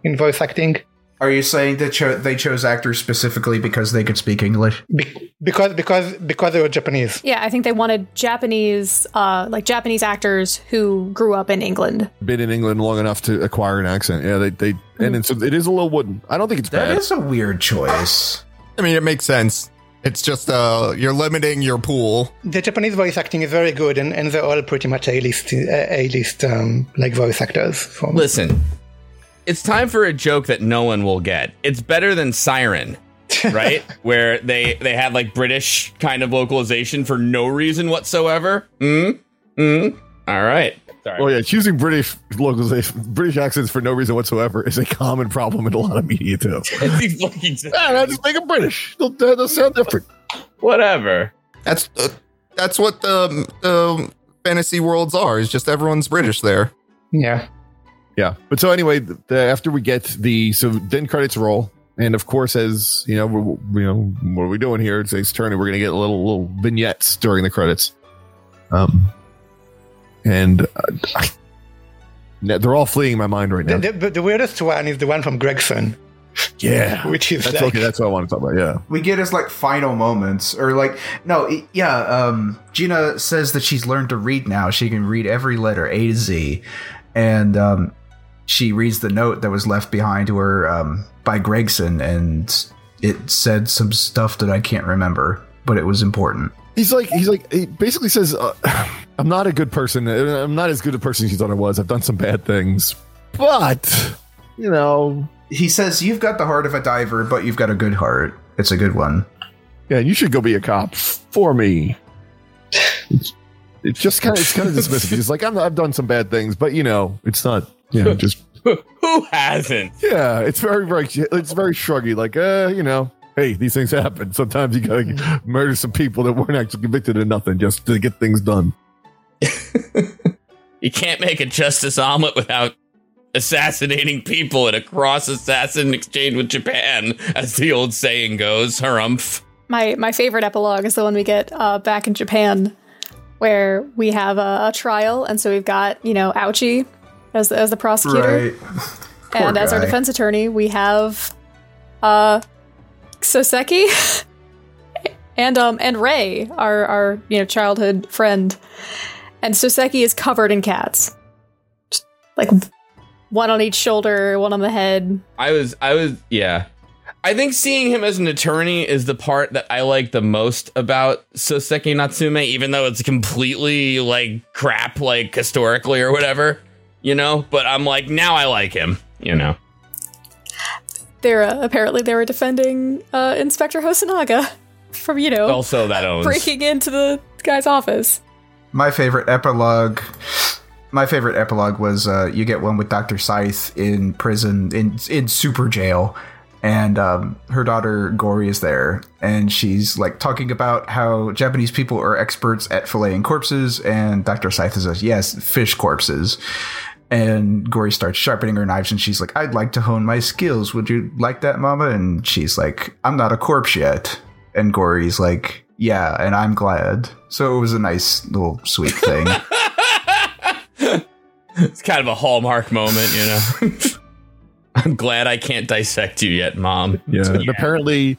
in voice acting. Are you saying that cho- they chose actors specifically because they could speak English? Be- because because because they were Japanese. Yeah, I think they wanted Japanese, uh, like Japanese actors who grew up in England. Been in England long enough to acquire an accent. Yeah, they they and it's, it is a little wooden. I don't think it's That bad. is a weird choice. I mean, it makes sense. It's just uh, you're limiting your pool. The Japanese voice acting is very good, and, and they're all pretty much A list A list um, like voice actors. From, Listen, it's time for a joke that no one will get. It's better than Siren, [LAUGHS] right? Where they they had like British kind of localization for no reason whatsoever. Hmm. Hmm. All right. Sorry. Oh yeah, choosing British localization, British accents for no reason whatsoever is a common problem in a lot of media too. [LAUGHS] These fucking- Ah, just make them British. They'll, they'll sound different. Whatever. That's uh, that's what the the fantasy worlds are. Is just everyone's British there. yeah, Yeah, but so anyway, the, the- after we get the so then credits roll, and of course, as you know, we're, you know, what are we doing here? It's Ace Attorney. We're gonna get little little vignettes during the credits. Um, and uh, I, they're all fleeing my mind right now. the, the, the weirdest one is the one from Gregson, Yeah. [LAUGHS] which is That's like, okay. That's what I want to talk about. Yeah. we get his like final moments or like no i- yeah um gina says that she's learned to read now she can read every letter a to z and um she reads the note that was left behind to her um by gregson and it said some stuff that i can't remember but it was important He's like, he's like, he basically says, uh, [SIGHS] I'm not a good person. I'm not as good a person as you thought I was. I've done some bad things. But, you know, he says you've got the heart of a diver but you've got a good heart it's a good one yeah, you should go be a cop for me. It's, it's just kind of, it's kind of dismissive. He's like, I'm, I've done some bad things, but you know, it's not, you [LAUGHS] know, just, Who hasn't? yeah, it's very, very, it's very shruggy. Like, uh, you know, hey, these things happen. Sometimes you gotta murder some people that weren't actually convicted of nothing just to get things done. [LAUGHS] You can't make a justice omelet without assassinating people in a cross assassin exchange with Japan, as the old saying goes. Harumph. My my favorite epilogue is the one we get uh, back in Japan, where we have a, a trial, and so we've got you know Ouchie as the, as the prosecutor, [LAUGHS] Poor and as our defense attorney, we have uh Soseki [LAUGHS] and um and Ray, our our you know childhood friend, and Soseki is covered in cats, Just, like one on each shoulder, one on the head. I was, I was, yeah. I think seeing him as an attorney is the part that I like the most about Soseki Natsume, even though it's completely like crap, like historically or whatever, you know. But I'm like, now I like him, you know. They're uh, apparently they were defending uh, Inspector Hosonaga from you know Also, that owns. breaking into the guy's office. My favorite epilogue. My favorite epilogue was uh, you get one with Doctor Sithe in prison in in super jail, and um, her daughter Gori is there, and she's like talking about how Japanese people are experts at filleting corpses, and Doctor Sithe says, "Yes, fish corpses." And Gory starts sharpening her knives, and she's like, "I'd like to hone my skills. Would you like that, Mama?" And she's like, "I'm not a corpse yet." And Gory's like, "Yeah, and I'm glad." So it was a nice little sweet thing. [LAUGHS] It's kind of a hallmark moment, you know. [LAUGHS] I'm glad I can't dissect you yet, Mom. Yeah, [LAUGHS] and apparently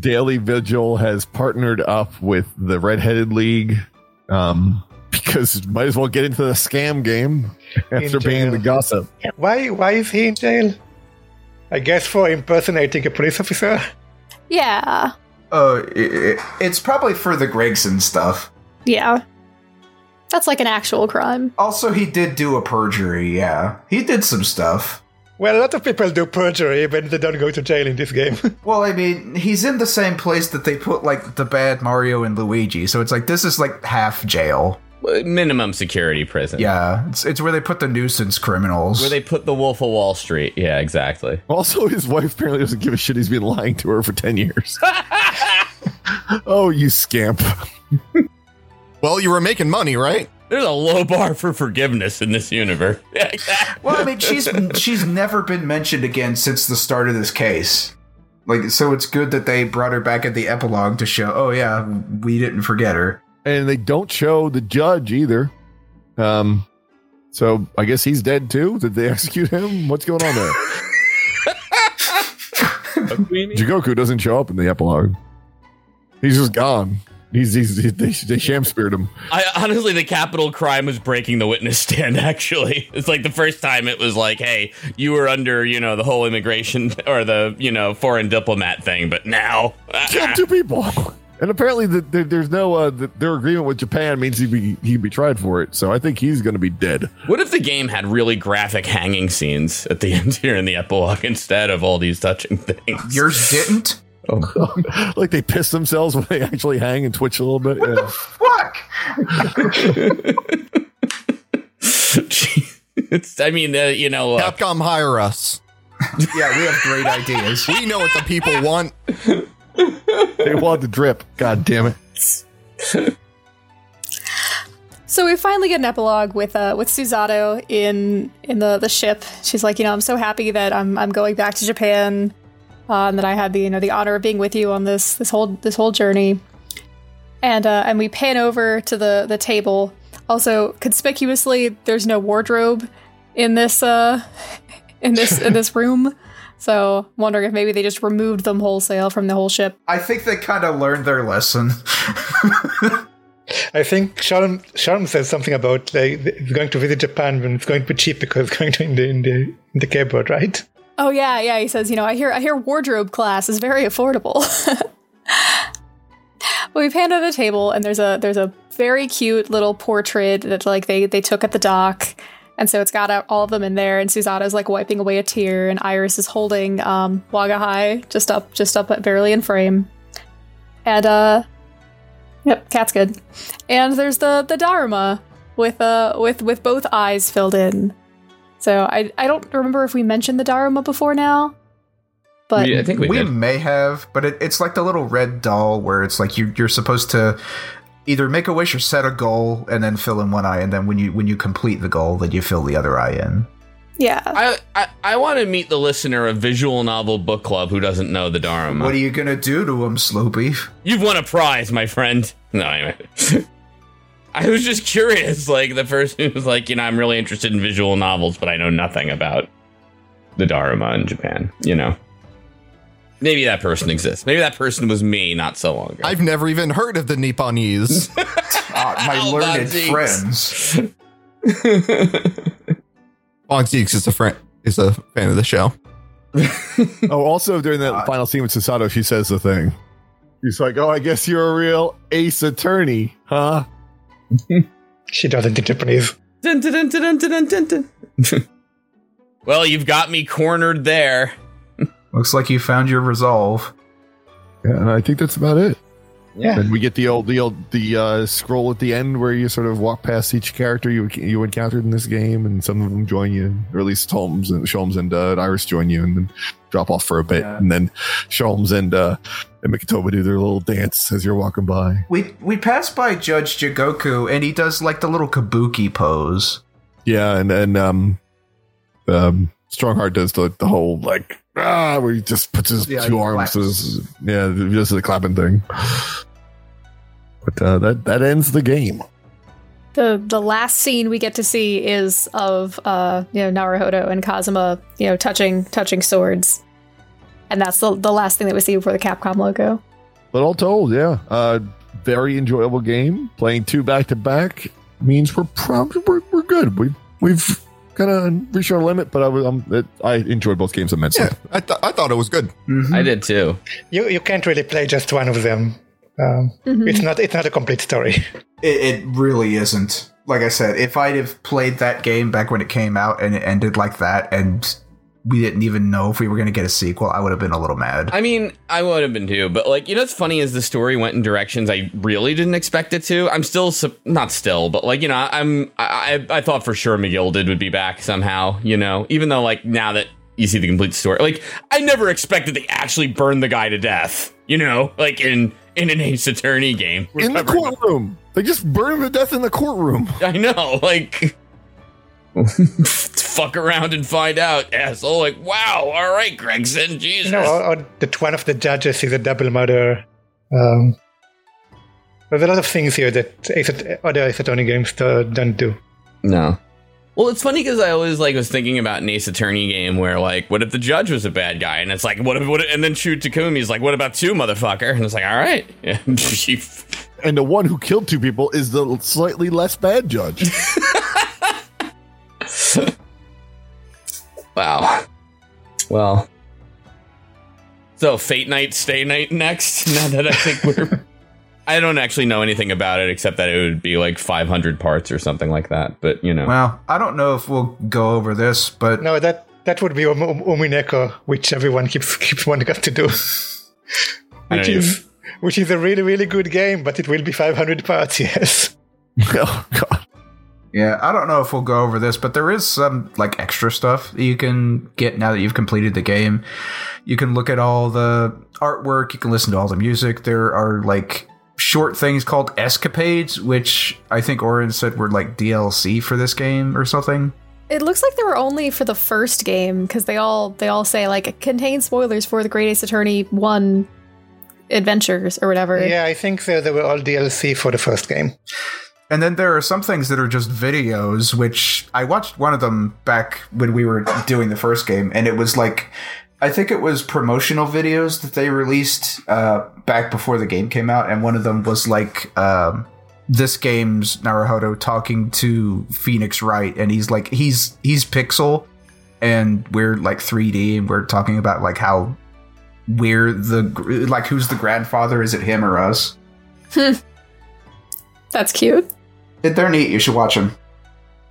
Daley Vigil has partnered up with the Redheaded League um, because might as well get into the scam game after being jail. the gossip. why why is he in jail? I guess for impersonating a police officer. Yeah, Oh, i i it's probably for the Gregson stuff. yeah. That's like an actual crime. Also, he did do a perjury. Yeah, he did some stuff. Well, a lot of people do perjury when they don't go to jail in this game. [LAUGHS] Well, I mean, he's in the same place that they put like the bad Mario and Luigi, so it's like this is like half jail. Minimum security prison. Yeah, it's it's where they put the nuisance criminals. Where they put the Wolf of Wall Street. Yeah, exactly. Also, his wife apparently doesn't give a shit. He's been lying to her for 10 years. [LAUGHS] oh, you scamp. [LAUGHS] Well, you were making money, right? There's a low bar for forgiveness in this universe. [LAUGHS] Well, I mean, she's she's never been mentioned again since the start of this case. Like, so it's good that they brought her back at the epilogue to show. Oh yeah, we didn't forget her. And they don't show the judge either. Um, so I guess he's dead too. Did they [LAUGHS] execute him? What's going on there? Jigoku doesn't show up in the epilogue. He's just gone. He's, he's they, they sham speared him. I honestly, the capital crime was breaking the witness stand. [LAUGHS] Actually, it's like the first time it was like, "Hey, you were under, you know, the whole immigration or the, you know, foreign diplomat thing," but now, Killed two people. And apparently, the, the, there's no uh, the, their agreement with Japan means he'd be he'd be tried for it. So I think he's going to be dead. what if the game had really graphic hanging scenes at the [LAUGHS] end here in the epilogue instead of all these touching things? Yours didn't. Oh. [LAUGHS] like they piss themselves when they actually hang and twitch a little bit. Yeah. Fuck. [LAUGHS] it's, I mean, uh, you know, uh, Capcom hire us. Yeah, we have great ideas. We know what the people want. [LAUGHS] they want the drip. God damn it. [LAUGHS] So we finally get an epilogue with uh, with Susato in in the, the ship. She's like, you know, I'm so happy that I'm I'm going back to Japan, uh, and that I had the you know the honor of being with you on this this whole this whole journey. And uh, and we pan over to the the table. Also, conspicuously, there's no wardrobe in this uh [LAUGHS] in this in this room. So wondering if maybe they just removed them wholesale from the whole ship. I think they kind of learned their lesson. [LAUGHS] I think Shalom, Shalom says something about like it's going to visit Japan when it's going to be cheap because it's going to in the in the in the cable, right? Oh yeah, yeah. He says, you know, I hear I hear wardrobe class is very affordable. But [LAUGHS] we pan to the table, and there's a there's a very cute little portrait that like they they took at the dock, and so it's got all of them in there. And Susato's like wiping away a tear, and Iris is holding um, Wagahai just up just up at barely in frame, and uh, yep, cat's good. And there's the the Dharma with uh with with both eyes filled in. So I I don't remember if we mentioned the Dharma before now, but We- I think we, we may have, but it, it's like the little red doll where it's like you, you're supposed to either make a wish or set a goal and then fill in one eye, and then when you when you complete the goal, then you fill the other eye in. yeah, I, I, I want to meet the listener of Visual Novel Book Club who doesn't know the Dharma. What are you gonna do to him, Slow Beef? You've won a prize, my friend. No, anyway. [LAUGHS] I was just curious. Like, the person was like, you know, I'm really interested in visual novels, but I know nothing about the Dharma in Japan, you know? Maybe that person exists. Maybe that person was me not so long ago. I've never even heard of the Nipponese. [LAUGHS] Ah, my Oh, learned Bonzies. friends. [LAUGHS] Von Zieks is a friend is a fan of the show. [LAUGHS] Oh, also during that Uh, final scene with Susato, she says the thing. He's like, "Oh, I guess you're a real ace attorney, huh?" She doesn't in Japanese. Dun, dun, dun. well, you've got me cornered there. Looks like you found your resolve. Yeah, and I think that's about it. Yeah. And we get the old, the old, the uh, scroll at the end where you sort of walk past each character you you encountered in this game, and some of them join you, or at least Holmes and Sholmes and uh, Iris join you, and then drop off for a bit, Yeah. and then Sholmes and uh, and Mikotoba do their little dance as you're walking by. We we pass by Judge Jigoku, and he does like the little kabuki pose. Yeah, and and um, um, Stronghart does the the whole like ah, where he just puts his Yeah, two arms, his, yeah, he does the clapping thing. But uh, that that ends the game. the the last scene we get to see is of uh you know Naruhodo and Kazuma you know touching touching swords, and that's the the last thing that we see before the Capcom logo. But all told, yeah, uh, very enjoyable game. Playing two back to back means we're probably we're, we're good. We we've kind of reached our limit, but I was um, it, I enjoyed both games immensely. Yeah, I, th- I thought it was good. Mhm. I did too. You you can't really play just one of them. Um, Mhm. It's not it's not a complete story. [LAUGHS] It, it really isn't. Like I said, if I'd have played that game back when it came out and it ended like that, and we didn't even know if we were going to get a sequel, I would have been a little mad. I mean, I would have been too, but like, you know, what's funny is the story went in directions I really didn't expect it to. I'm still, sup- not still, but like, you know, I'm, I, I, I thought for sure McGilded would be back somehow, you know, even though like now that you see the complete story, like, I never expected they actually burned the guy to death, you know, like in, in an Ace Attorney game. In the courtroom, they just burned him to death in the courtroom. [LAUGHS] I know, like, [LAUGHS] fuck around and find out, asshole. Like, wow, all right, Gregson, Jesus. You know, or, or that one of the judges is a double murderer. Um, there's a lot of things here that Ace At- other Ace Attorney games uh, don't do. No. Well, it's funny because I always like was thinking about an Ace Attorney game where like, what if the judge was a bad guy? And it's like, what if, what if, and then Shu Takumi's like, what about two, motherfucker? And it's like, all right. [LAUGHS] And the one who killed two people is the slightly less bad judge. [LAUGHS] [LAUGHS] wow. Well. So, Fate Night, Stay Night next? [LAUGHS] Now that I think we're. [LAUGHS] I don't actually know anything about it except that it would be like 500 parts or something like that. But, you know. Well, I don't know if we'll go over this, but No, that that would be um, um, Umineko, which everyone keeps keeps wanting us to do. Which don't is which is a really really good game, but it will be 500 parts. Yes. oh god. Yeah, I don't know if we'll go over this, but there is some like extra stuff that you can get now that you've completed the game. You can look at all the artwork, you can listen to all the music. There are like short things called escapades, which I think Oren said were like DLC for this game or something. It looks like they were only for the first game because they all they all say like it contains spoilers for the Great Ace Attorney one adventures or whatever. Yeah, I think they, they were all DLC for the first game. And then there are some things that are just videos, which I watched one of them back when we were doing the first game, and it was like, I think it was promotional videos that they released uh, back before the game came out, and one of them was like um, this game's Naruhodo talking to Phoenix Wright, and he's like, he's he's Pixel, and we're like 3D, and we're talking about like how we're the like who's the grandfather? Is it him or us? [LAUGHS] That's cute. They're neat. You should watch them.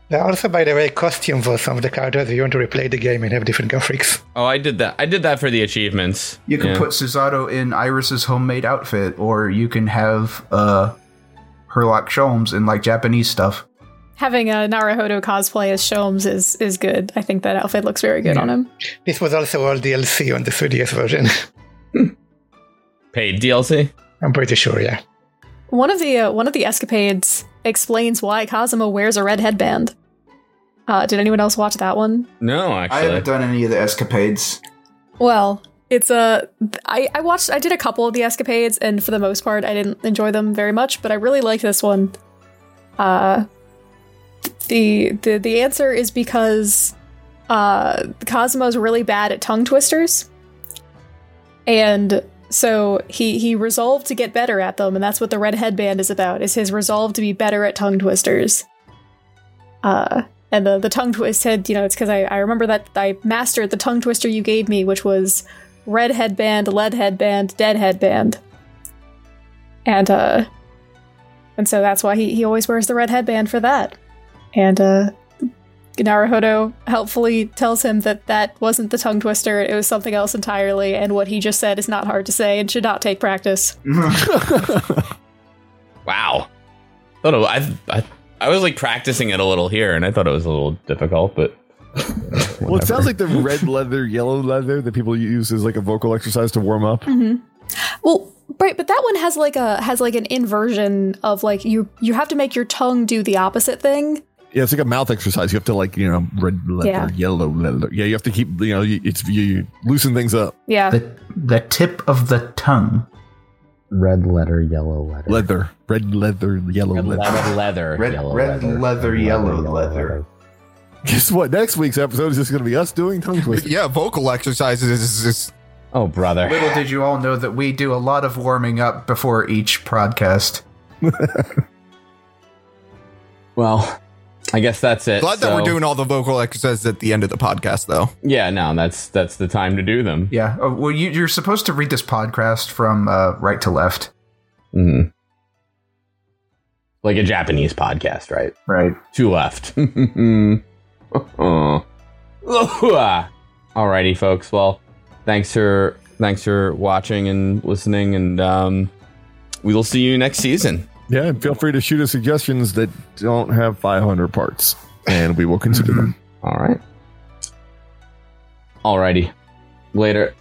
There are also, by the way, costumes for some of the characters if you want to replay the game and have different graphics. Oh, I did that. I did that for the achievements. You can Yeah. put Susato in Iris's homemade outfit, or you can have uh Herlock Sholmes in like Japanese stuff. Having a Naruhodo cosplay as Sholmes is is good. I think that outfit looks very good on him. This was also all DLC on the 3DS version. paid DLC. I'm pretty sure, yeah. One of the uh, one of the escapades explains why Kazuma wears a red headband. Uh, did anyone else watch that one? No, I haven't done any of the escapades. Well, it's a. I I watched. I did a couple of the escapades, and for the most part, I didn't enjoy them very much. But I really like this one. Uh, the the the answer is because uh, Kazuma's really bad at tongue twisters, and so he he resolved to get better at them, and that's what the red headband is about. Is his resolve to be better at tongue twisters. Uh, and the the tongue twist said, you know, it's because I I remember that I mastered the tongue twister you gave me, which was red headband, lead headband, dead headband, and uh, and so that's why he he always wears the red headband for that, and uh. Naruhodo helpfully tells him that that wasn't the tongue twister, it was something else entirely, and what he just said is not hard to say and should not take practice. [LAUGHS] Wow. Thought it, I, I I was like practicing it a little here, and I thought it was a little difficult, but [LAUGHS] Well, it sounds like the red leather, yellow leather that people use as like a vocal exercise to warm up. Mm-hmm. Well, right, but that one has like a has like an inversion of like you you have to make your tongue do the opposite thing. Yeah, it's like a mouth exercise. You have to like you know red leather, Yeah. yellow leather. Yeah, you have to keep you know you, it's you, you loosen things up. Yeah. The the tip of the tongue. Red letter, yellow letter. Leather, red leather, yellow Red leather. leather, leather, Red- yellow red leather. leather, Red yellow leather. Guess what? Next week's episode is just going to be us doing tongue twisting. Yeah, vocal exercises is, is Oh, brother. Little did you all know that we do a lot of warming up before each podcast. [LAUGHS] well, I guess that's it. glad that we're doing all the vocal exercises at the end of the podcast, though. Yeah, no, that's that's the time to do them. Yeah. Oh, well, you, you're supposed to read this podcast from uh, right to left. hmm Like a Japanese podcast, right? Right. Two left. [LAUGHS] Alrighty, folks. Well, thanks for thanks for watching and listening, and um, we will see you next season. Yeah, and feel free to shoot us suggestions that don't have 500 parts, and we will consider them. All right. Alrighty. Later.